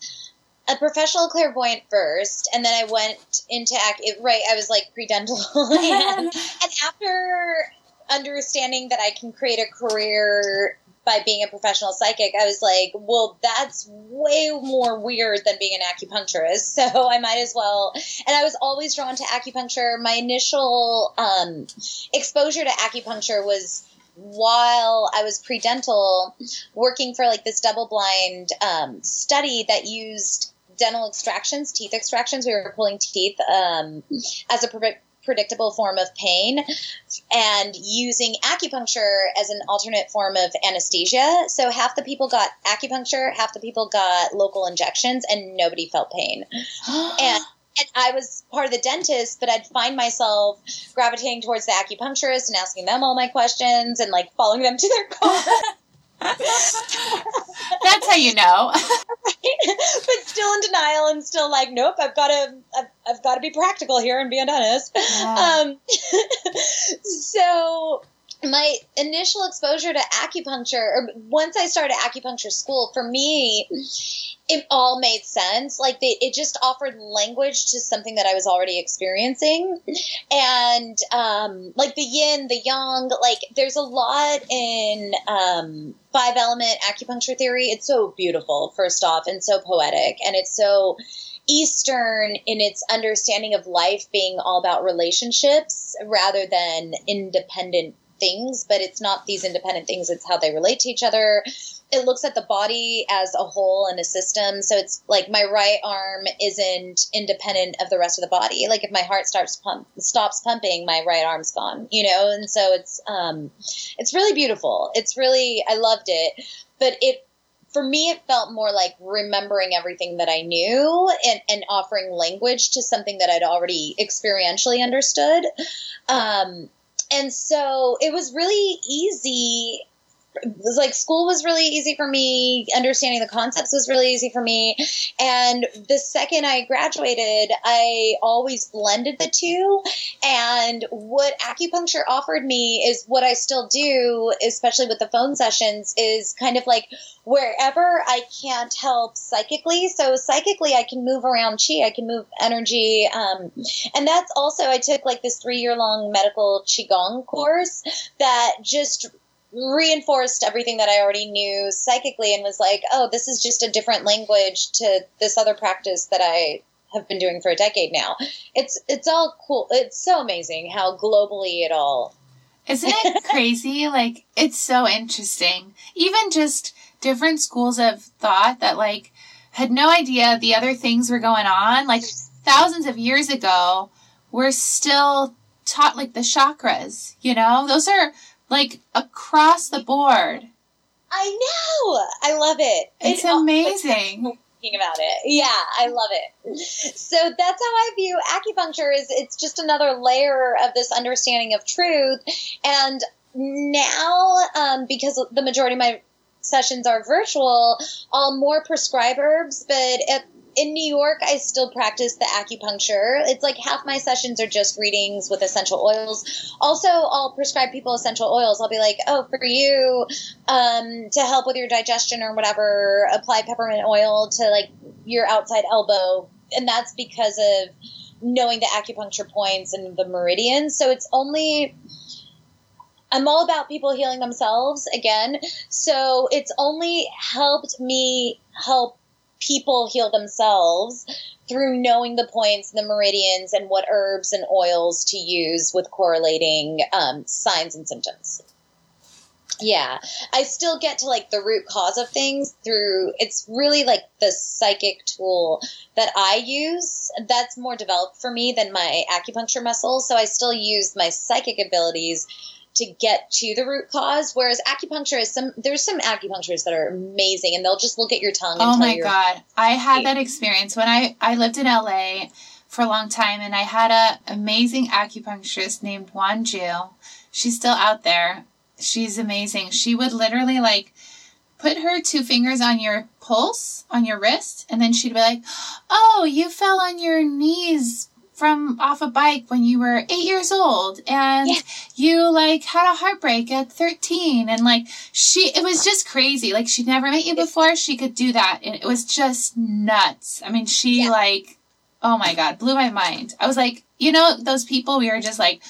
a professional clairvoyant first, and then I went into act. Right, I was like pre-dental, and, and after understanding that I can create a career by being a professional psychic, I was like, well, that's way more weird than being an acupuncturist. So I might as well. And I was always drawn to acupuncture. My initial um, exposure to acupuncture was while I was pre-dental, working for like this double-blind um, study that used dental extractions, teeth extractions. We were pulling teeth um, as a pre- predictable form of pain, and using acupuncture as an alternate form of anesthesia. So half the people got acupuncture, half the people got local injections, and nobody felt pain. and and I was part of the dentist, but I'd find myself gravitating towards the acupuncturist and asking them all my questions and like following them to their car. That's how you know. but still in denial and still like, nope, I've got to, I've, I've got to be practical here and be a dentist. Yeah. Um, so my initial exposure to acupuncture, or once I started acupuncture school, for me, it all made sense. Like they, it just offered language to something that I was already experiencing, and um, like the yin, the yang. Like there's a lot in um, five element acupuncture theory. It's so beautiful, first off, and so poetic, and it's so Eastern in its understanding of life being all about relationships rather than independent things, but it's not these independent things, it's how they relate to each other. It looks at the body as a whole and a system. So it's like my right arm isn't independent of the rest of the body. Like if my heart starts pump stops pumping, my right arm's gone, you know? And so it's um it's really beautiful. It's really I loved it. But it for me, it felt more like remembering everything that I knew and, and offering language to something that I'd already experientially understood. Um, and so it was really easy like school was really easy for me. Understanding the concepts was really easy for me. And the second I graduated, I always blended the two. And what acupuncture offered me is what I still do, especially with the phone sessions, is kind of like wherever I can't help psychically. So psychically, I can move around chi, I can move energy. Um, and that's also, I took like this three year long medical qigong course that just reinforced everything that I already knew psychically and was like, oh, this is just a different language to this other practice that I have been doing for a decade now. It's it's all cool. It's so amazing how globally it all isn't it crazy? like it's so interesting. Even just different schools of thought that like had no idea the other things were going on. Like thousands of years ago, we're still taught like the chakras, you know? Those are like across the board. I know. I love it. It's amazing. Thinking about it. Yeah, I love it. So that's how I view acupuncture is it's just another layer of this understanding of truth and now, um, because the majority of my sessions are virtual, I'll more prescribe herbs, but at in New York, I still practice the acupuncture. It's like half my sessions are just readings with essential oils. Also, I'll prescribe people essential oils. I'll be like, oh, for you, um, to help with your digestion or whatever, apply peppermint oil to like your outside elbow. And that's because of knowing the acupuncture points and the meridians. So it's only I'm all about people healing themselves again. So it's only helped me help people heal themselves through knowing the points, the meridians, and what herbs and oils to use with correlating um, signs and symptoms. Yeah, I still get to like the root cause of things through it's really like the psychic tool that I use that's more developed for me than my acupuncture muscles. So I still use my psychic abilities to get to the root cause. Whereas acupuncture is some there's some acupuncturists that are amazing and they'll just look at your tongue. oh my god, I had that experience when I I lived in LA for a long time and I had a amazing acupuncturist named Juan Jill. She's still out there. She's amazing. She would literally like put her two fingers on your pulse on your wrist and then she'd be like, "Oh, you fell on your knees from off a bike when you were eight years old and yeah. you like had a heartbreak at 13 and like she it was just crazy. Like she'd never met you before. She could do that and it was just nuts. I mean she yeah. like oh my god blew my mind. I was like you know those people we were just like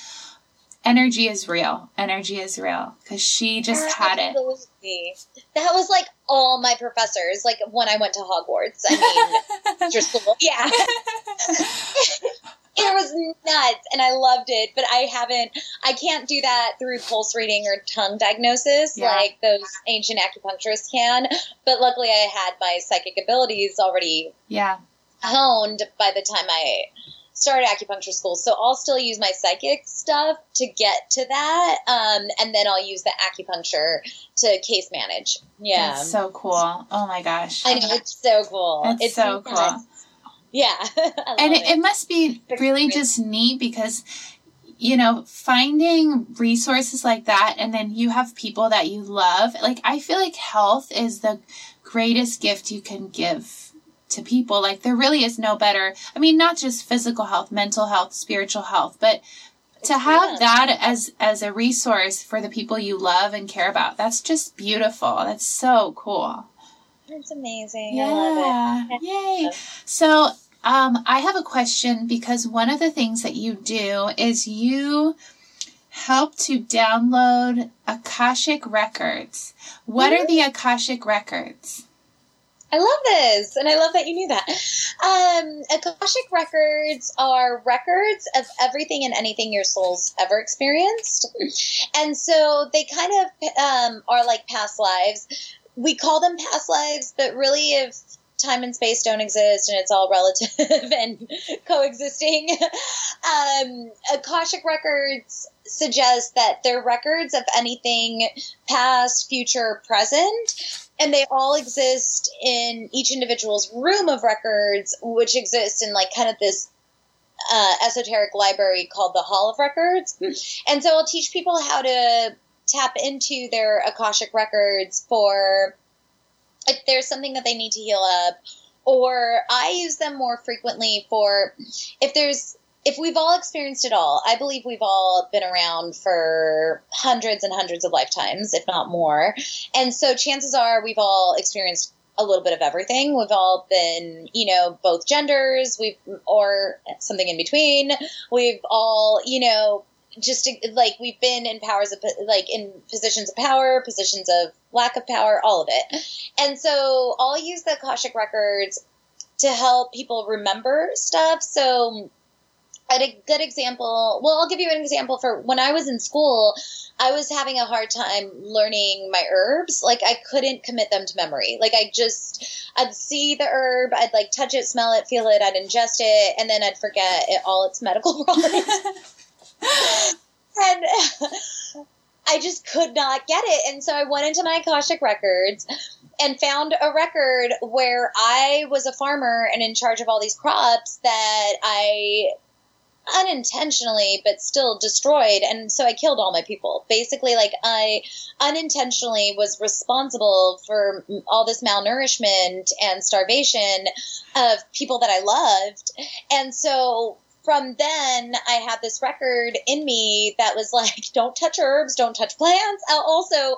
energy is real. Energy is real because she just had it. that was like all my professors like when i went to hogwarts. I mean school yeah it was nuts and I loved it, but I haven't, I can't do that through pulse reading or tongue diagnosis yeah. like those ancient acupuncturists can. But luckily I had my psychic abilities already yeah. honed by the time I started acupuncture school. So I'll still use my psychic stuff to get to that. Um, and then I'll use the acupuncture to case manage. Yeah. That's so cool. Oh my gosh. I know. It's so cool. It's, it's so cool. Yeah. and it, it, must be really just neat because, you know, finding resources like that and then you have people that you love. Like, I feel like health is the greatest gift you can give to people. Like, there really is no better. I mean, not just physical health, mental health, spiritual health, but to have that as as a resource for the people you love and care about that's just beautiful that's so cool it's amazing yeah yay so um, I have a question because one of the things that you do is you help to download Akashic records. What mm-hmm. are the Akashic records? I love this, and I love that you knew that. Um, Akashic records are records of everything and anything your soul's ever experienced, and so they kind of um, are like past lives. We call them past lives, but really, if time and space don't exist and it's all relative and coexisting. Um, Akashic records suggest that they're records of anything past, future, present, and they all exist in each individual's room of records, which exists in like kind of this uh, esoteric library called the Hall of Records. And so I'll teach people how to tap into their Akashic records for if there's something that they need to heal up or I use them more frequently for if there's if we've all experienced it all, I believe we've all been around for hundreds and hundreds of lifetimes, if not more. And so chances are we've all experienced a little bit of everything. We've all been, you know, both genders, we've or something in between. We've all, you know, just like we've been in powers of like in positions of power, positions of lack of power, all of it. And so I'll use the Akashic records to help people remember stuff. So a good example, well, I'll give you an example for when I was in school, I was having a hard time learning my herbs. Like I couldn't commit them to memory. Like I just, I'd see the herb, I'd like touch it, smell it, feel it, I'd ingest it, and then I'd forget it, all its medical properties. and I just could not get it. And so I went into my Akashic records and found a record where I was a farmer and in charge of all these crops that I unintentionally but still destroyed. And so i killed all my people. Basically like i unintentionally was responsible for all this malnourishment and starvation of people that i loved. And so from then I had this record in me that was like, don't touch herbs, don't touch plants. Also,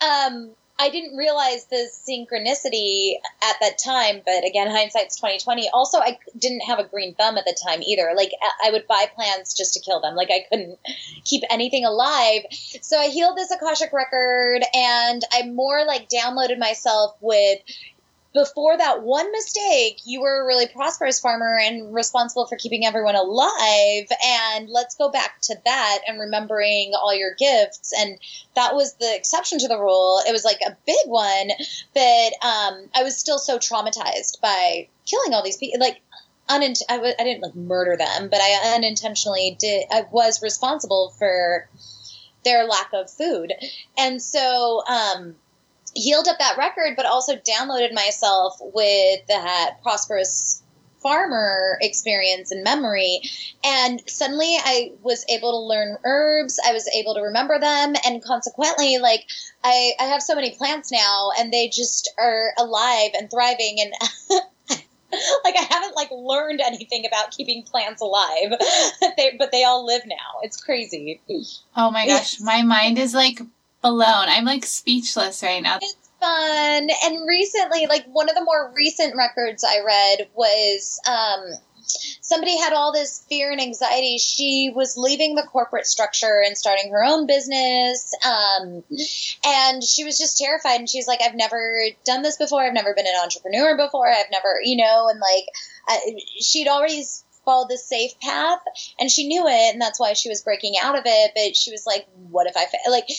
um, I didn't realize the synchronicity at that time, but again, hindsight's twenty twenty. Also, I didn't have a green thumb at the time either. Like I would buy plants just to kill them. Like I couldn't keep anything alive. So I healed this akashic record, and I more like downloaded myself with before that one mistake, you were a really prosperous farmer and responsible for keeping everyone alive. And let's go back to that and remembering all your gifts. And that was the exception to the rule. It was like a big one, but um, I was still so traumatized by killing all these people. Like, unint- I w- I didn't like murder them, but I unintentionally did. I was responsible for their lack of food, and so um, healed up that record, but also downloaded myself with that prosperous farmer experience and memory. And suddenly I was able to learn herbs. I was able to remember them. And consequently, like, I, I have so many plants now and they just are alive and thriving. And like I haven't like learned anything about keeping plants alive, they, but they all live now. It's crazy. Oh my gosh, my mind is like alone. I'm like speechless right now. It's fun. And recently, like one of the more recent records I read was um, somebody had all this fear and anxiety. She was leaving the corporate structure and starting her own business. Um, and she was just terrified. And she's like, I've never done this before. I've never been an entrepreneur before. I've never, you know, and like, I, she'd already followed the safe path and she knew it and that's why she was breaking out of it but she was like what if i fa-? like uh,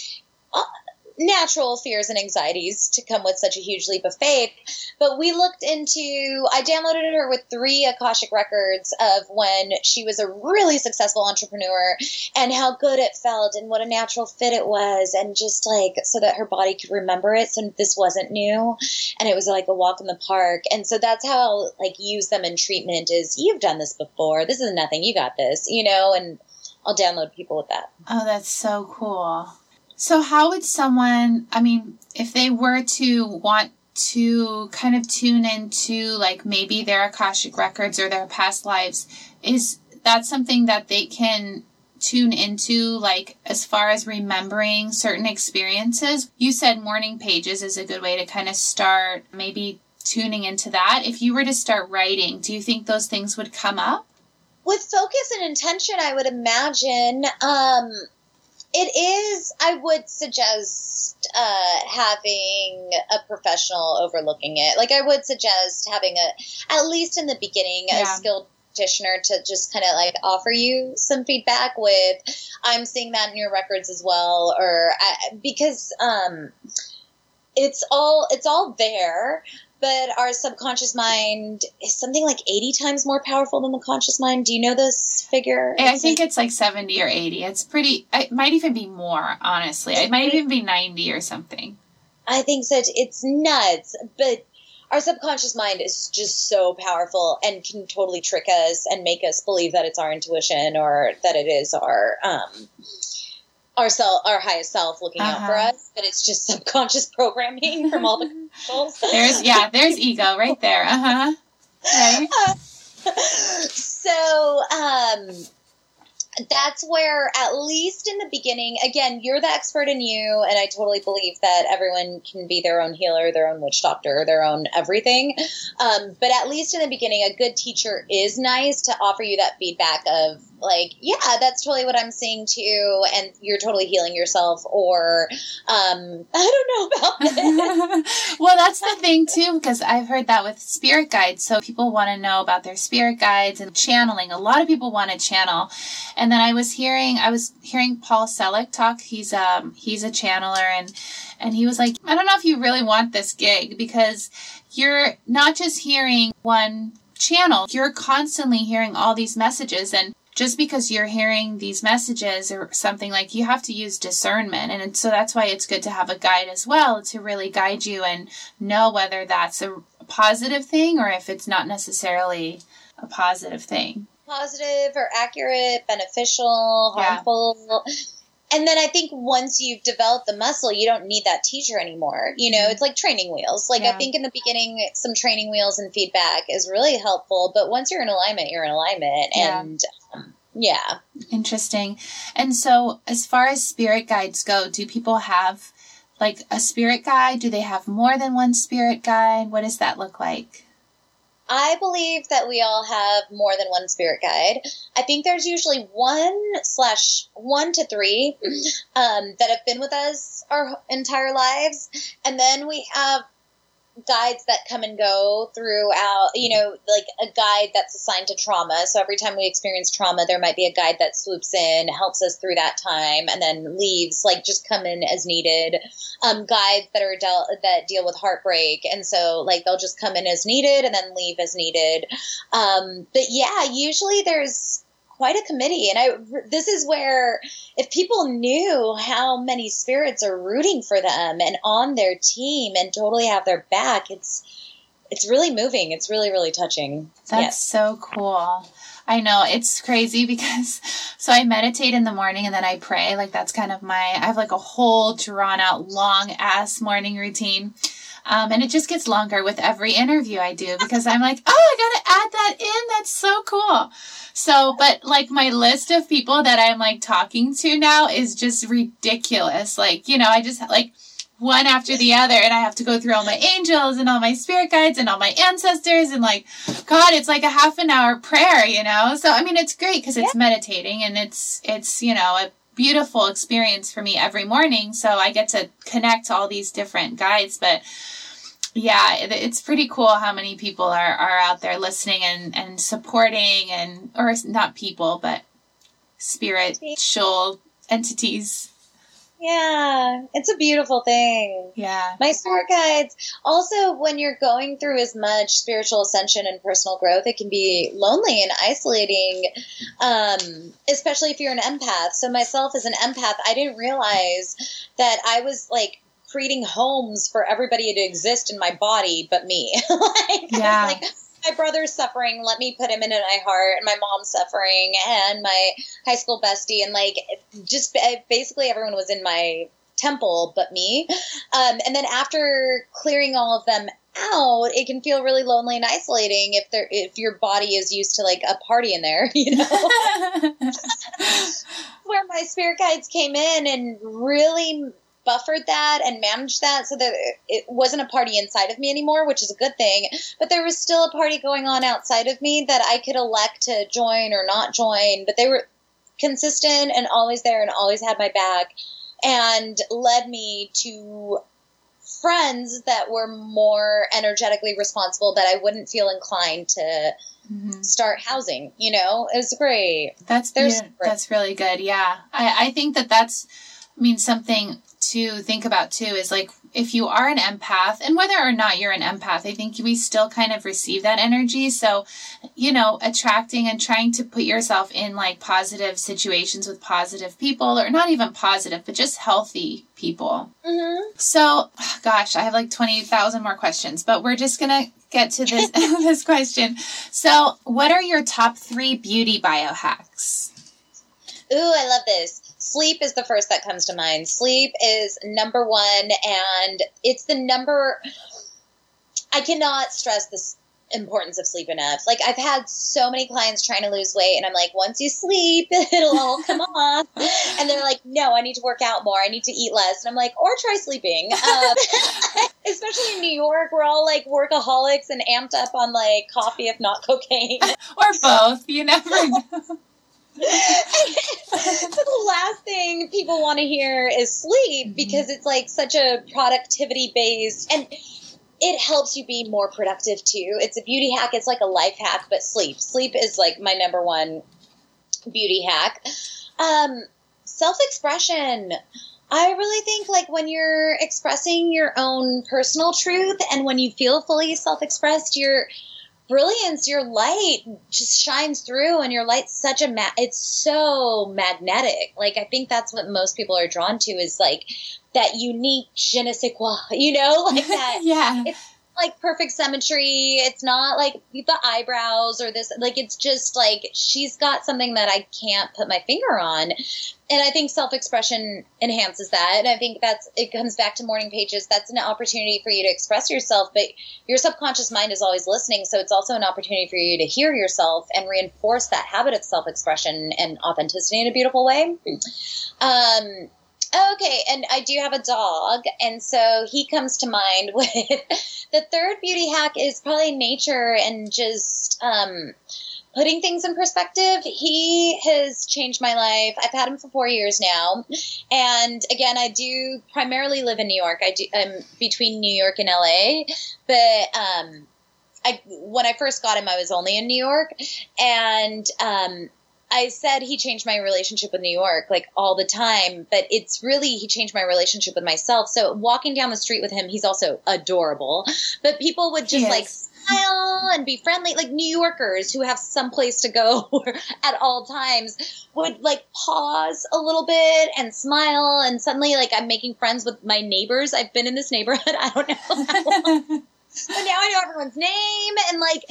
natural fears and anxieties to come with such a huge leap of faith. But we looked into, I downloaded her with three Akashic records of when she was a really successful entrepreneur and how good it felt and what a natural fit it was. And just like, so that her body could remember it. So this wasn't new. And it was like a walk in the park. And so that's how I'll like use them in treatment is you've done this before. This is nothing. You got this, you know, and I'll download people with that. Oh, that's so cool. So, how would someone, I mean, if they were to want to kind of tune into like maybe their Akashic records or their past lives, is that something that they can tune into, like as far as remembering certain experiences? You said morning pages is a good way to kind of start maybe tuning into that. If you were to start writing, do you think those things would come up? With focus and intention, I would imagine. Um, it is. I would suggest uh, having a professional overlooking it. Like I would suggest having a, at least in the beginning, yeah. a skilled practitioner to just kind of like offer you some feedback with. I'm seeing that in your records as well, or I, because um, it's all it's all there but our subconscious mind is something like 80 times more powerful than the conscious mind. Do you know this figure? I think it's like 70 or 80. It's pretty, it might even be more, honestly. It might even be 90 or something. I think so. It's nuts. But our subconscious mind is just so powerful and can totally trick us and make us believe that it's our intuition or that it is our, um, our self, our highest self looking uh-huh. out for uh-huh. us, but it's just subconscious programming from all the controls. There's yeah, there's ego right there. Uh-huh. Right. Uh, so um that's where at least in the beginning again you're the expert in you and i totally believe that everyone can be their own healer their own witch doctor their own everything. Um, but at least in the beginning a good teacher is nice to offer you that feedback of like yeah that's totally what i'm seeing too and you're totally healing yourself or um, i don't know about it well that's the thing too because i've heard that with spirit guides. So people want to know about their spirit guides and channeling. A lot of people want to channel and then i was hearing i was hearing paul selig talk. He's um he's a channeler and and he was like i don't know if you really want this gig because you're not just hearing one channel you're constantly hearing all these messages. And just because you're hearing these messages or something like you have to use discernment. And so that's why it's good to have a guide as well to really guide you and know whether that's a positive thing or if it's not necessarily a positive thing positive or accurate, beneficial, harmful. Yeah. And then I think once you've developed the muscle, you don't need that teacher anymore. You know, mm-hmm. it's like training wheels. Like yeah. I think in the beginning, some training wheels and feedback is really helpful. But once you're in alignment, you're in alignment. Yeah. And um, yeah. Interesting. And so, as far as spirit guides go, do people have like a spirit guide? Do they have more than one spirit guide? What does that look like? I believe that we all have more than one spirit guide. I think there's usually one slash one to three um, that have been with us our entire lives, and then we have guides that come and go throughout, you know, like a guide that's assigned to trauma. So every time we experience trauma, there might be a guide that swoops in, helps us through that time, and then leaves, like just come in as needed. Um, guides that are dealt that deal with heartbreak, and so like they'll just come in as needed and then leave as needed. Um, but yeah, usually there's quite a committee. And I, this is where if people knew how many spirits are rooting for them and on their team and totally have their back, it's, it's really moving. It's really, really touching. That's yes. so cool. I know it's crazy because so I meditate in the morning and then I pray. Like that's kind of my I have like a whole drawn out long ass morning routine. Um, and it just gets longer with every interview I do because I'm like, oh, I gotta add that in. That's so cool. So, but like my list of people that I'm like talking to now is just ridiculous. Like, you know, I just like one after the other and I have to go through all my angels and all my spirit guides and all my ancestors and like god it's like a half an hour prayer you know so I mean it's great because it's yeah. meditating and it's it's you know a beautiful experience for me every morning so I get to connect all these different guides but yeah, it's pretty cool how many people are, are out there listening and, and supporting and, or not people, but spiritual entities. Yeah, it's a beautiful thing. Yeah. My spirit guides. Also, when you're going through as much spiritual ascension and personal growth, it can be lonely and isolating, um, especially if you're an empath. So, myself as an empath, I didn't realize that I was like creating homes for everybody to exist in my body but me. like, yeah. like my brother's suffering, let me put him in my heart, and my mom's suffering, and my high school bestie, and like just basically everyone was in my temple but me. Um, and then after clearing all of them out, it can feel really lonely and isolating if there if your body is used to like a party in there, you know. Where my spirit guides came in and really buffered that and managed that so that it wasn't a party inside of me anymore, which is a good thing. But there was still a party going on outside of me that I could elect to join or not join. But they were consistent and always there and always had my back and led me to friends that were more energetically responsible that I wouldn't feel inclined to mm-hmm. start housing. You know, it was great. That's yeah, that's really good. Yeah, I I think that that's I mean something to think about too is like if you are an empath and whether or not you're an empath i think we still kind of receive that energy. So you know attracting and trying to put yourself in like positive situations with positive people or not even positive but just healthy people. Mm-hmm. so gosh i have like 20000 more questions but we're just gonna get to this this question. So what are your top three beauty biohacks ooh i love this sleep is the first that comes to mind. Sleep is number one, and it's the number. I cannot stress the importance of sleep enough. Like I've had so many clients trying to lose weight, and I'm like, once you sleep, it'll all come off. And they're like, no, I need to work out more. I need to eat less. And I'm like, or try sleeping. Um, especially in New York, we're all like workaholics and amped up on like coffee, if not cocaine, or both. You never know. So the last thing people want to hear is sleep mm-hmm. because it's like such a productivity based and it helps you be more productive too. It's a beauty hack. It's like a life hack, but sleep. Sleep is like my number one beauty hack. Um, self expression. I really think like when you're expressing your own personal truth and when you feel fully self expressed, you're brilliance, your light just shines through, and your light's such a ma- it's so magnetic. Like I think that's what most people are drawn to is like that unique je ne sais quoi, you know, like that. yeah. It's like perfect symmetry. It's not like the eyebrows or this. Like it's just like she's got something that I can't put my finger on. And I think self expression enhances that. And I think that's it comes back to morning pages. That's an opportunity for you to express yourself, but your subconscious mind is always listening. So it's also an opportunity for you to hear yourself and reinforce that habit of self expression and authenticity in a beautiful way. Um, Okay, and I do have a dog, and so he comes to mind with the third beauty hack is probably nature and just um, putting things in perspective. He has changed my life. I've had him for four years now, and again, I do primarily live in New York. I do I'm between New York and LA, but um, I when I first got him, I was only in New York, and um, I said he changed my relationship with New York like all the time, but it's really he changed my relationship with myself. So walking down the street with him, he's also adorable. But people would just like smile and be friendly, like New Yorkers who have some place to go at all times would like pause a little bit and smile and suddenly like I'm making friends with my neighbors. I've been in this neighborhood, I don't know but now I know everyone's name and like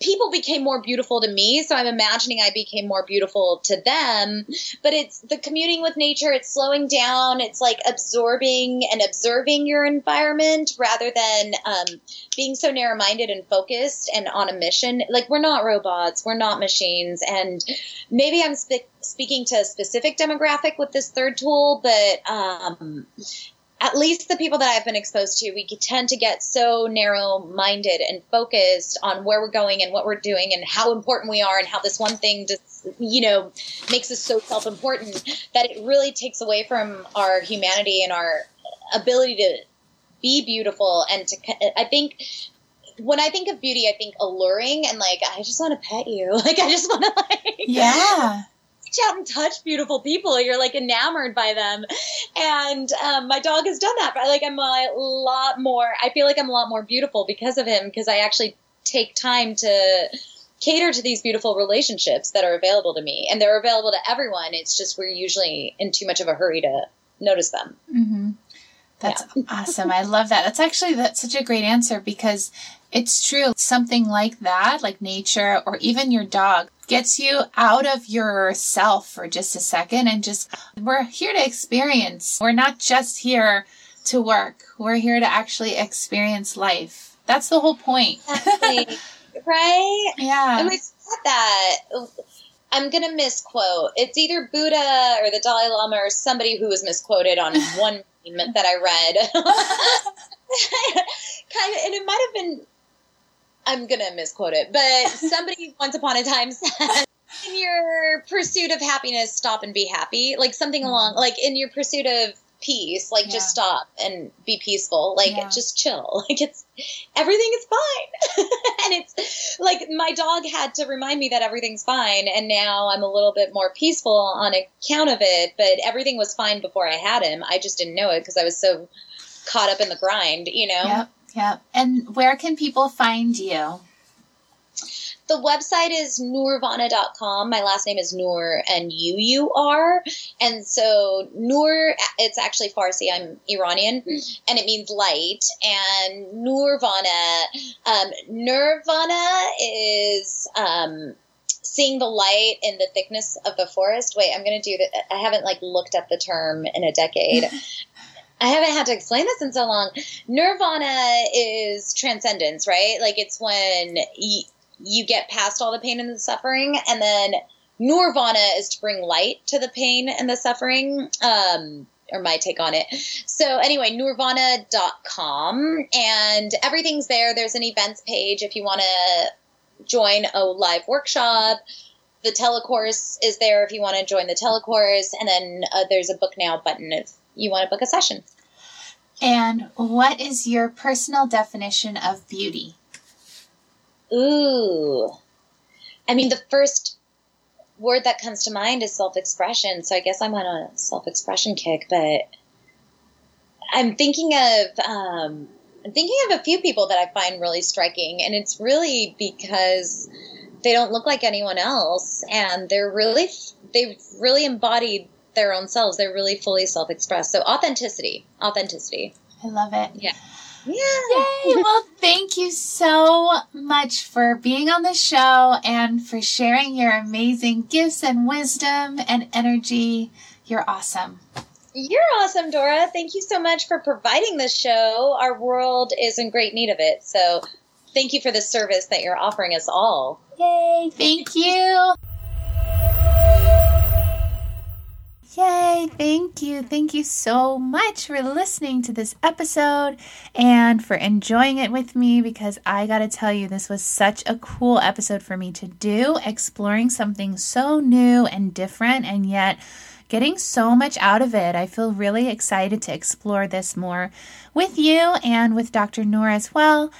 people became more beautiful to me so i'm imagining i became more beautiful to them. But it's the commuting with nature it's slowing down it's like absorbing and observing your environment rather than um, being so narrow-minded and focused and on a mission. Like we're not robots we're not machines and maybe i'm spe- speaking to a specific demographic with this third tool but um, at least the people that I've been exposed to, we tend to get so narrow minded and focused on where we're going and what we're doing and how important we are and how this one thing just, you know, makes us so self important that it really takes away from our humanity and our ability to be beautiful and to, I think when I think of beauty, I think alluring and like I just want to pet you. Like I just want to like yeah reach out and touch beautiful people. You're like enamored by them. And um, my dog has done that. But like I'm a lot more, I feel like I'm a lot more beautiful because of him because I actually take time to cater to these beautiful relationships that are available to me. And they're available to everyone. It's just we're usually in too much of a hurry to notice them. Mm-hmm. That's yeah. awesome. I love that. That's actually that's such a great answer because it's true. Something like that, like nature or even your dog, gets you out of yourself for just a second and just, we're here to experience. We're not just here to work. We're here to actually experience life. That's the whole point. Exactly. right? Yeah. And we said that. I'm going to misquote. It's either Buddha or the Dalai Lama or somebody who was misquoted on one that I read. kind of, and it might have been I'm gonna misquote it, but somebody once upon a time said, "In your pursuit of happiness, stop and be happy." Like something mm-hmm. along, like in your pursuit of peace, like yeah. just stop and be peaceful. Like yeah. just chill. Like it's everything is fine, and it's like my dog had to remind me that everything's fine, and now I'm a little bit more peaceful on account of it. But everything was fine before I had him. I just didn't know it because I was so caught up in the grind, you know. Yep. Yeah. And where can people find you? The website is nuurvana.com. My last name is Nuur and U U R. And so Nuur, it's actually Farsi. I'm Iranian and it means light. And Nuurvana, um, Nirvana is, um, seeing the light in the thickness of the forest. Wait, I'm going to do that. I haven't like looked at the term in a decade. I haven't had to explain this in so long. Nirvana is transcendence, right? Like it's when you, you get past all the pain and the suffering, and then Nirvana is to bring light to the pain and the suffering. Um, or my take on it. So anyway, nuurvana.com and everything's there. There's an events page if you want to join a live workshop. The telecourse is there if you want to join the telecourse. And then uh, there's a book now button if you want to book a session. And what is your personal definition of beauty? Ooh. I mean, the first word that comes to mind is self expression. So I guess I'm on a self expression kick, but I'm thinking of. Um, I'm thinking of a few people that I find really striking, and it's really because they don't look like anyone else, and they're really they've really embodied their own selves. They're really fully self expressed. So authenticity, authenticity. I love it. Yeah. Yeah. Yay! Well, thank you so much for being on the show and for sharing your amazing gifts and wisdom and energy. You're awesome. You're awesome, Dora. Thank you so much for providing this show. Our world is in great need of it. So thank you for the service that you're offering us all. Yay! Thank you. Yay, thank you. Thank you so much for listening to this episode and for enjoying it with me because I got to tell you, this was such a cool episode for me to do, exploring something so new and different and yet getting so much out of it. I feel really excited to explore this more with you and with Dr. Nuur as well.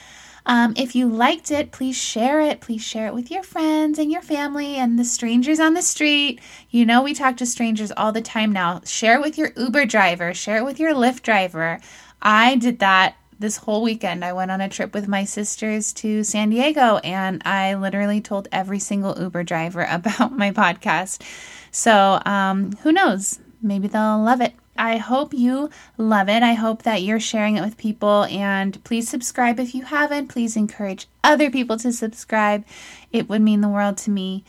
Um, if you liked it, please share it. Please share it with your friends and your family and the strangers on the street. You know, we talk to strangers all the time now. Share it with your Uber driver, share it with your Lyft driver. I did that this whole weekend. I went on a trip with my sisters to San Diego and I literally told every single Uber driver about my podcast. So, um, who knows? Maybe they'll love it. I hope you love it. I hope that you're sharing it with people. And please subscribe if you haven't. Please encourage other people to subscribe. It would mean the world to me.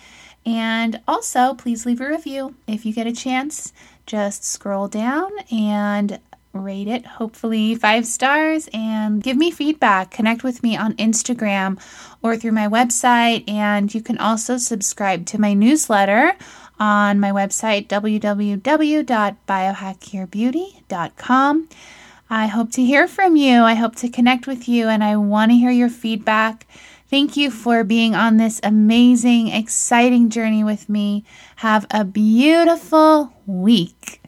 And also, please leave a review if you get a chance. Just scroll down and rate it, hopefully five stars, and give me feedback. Connect with me on Instagram or through my website. And you can also subscribe to my newsletter on my website, www.biohackyourbeauty.com. I hope to hear from you. I hope to connect with you, and I want to hear your feedback. Thank you for being on this amazing, exciting journey with me. Have a beautiful week.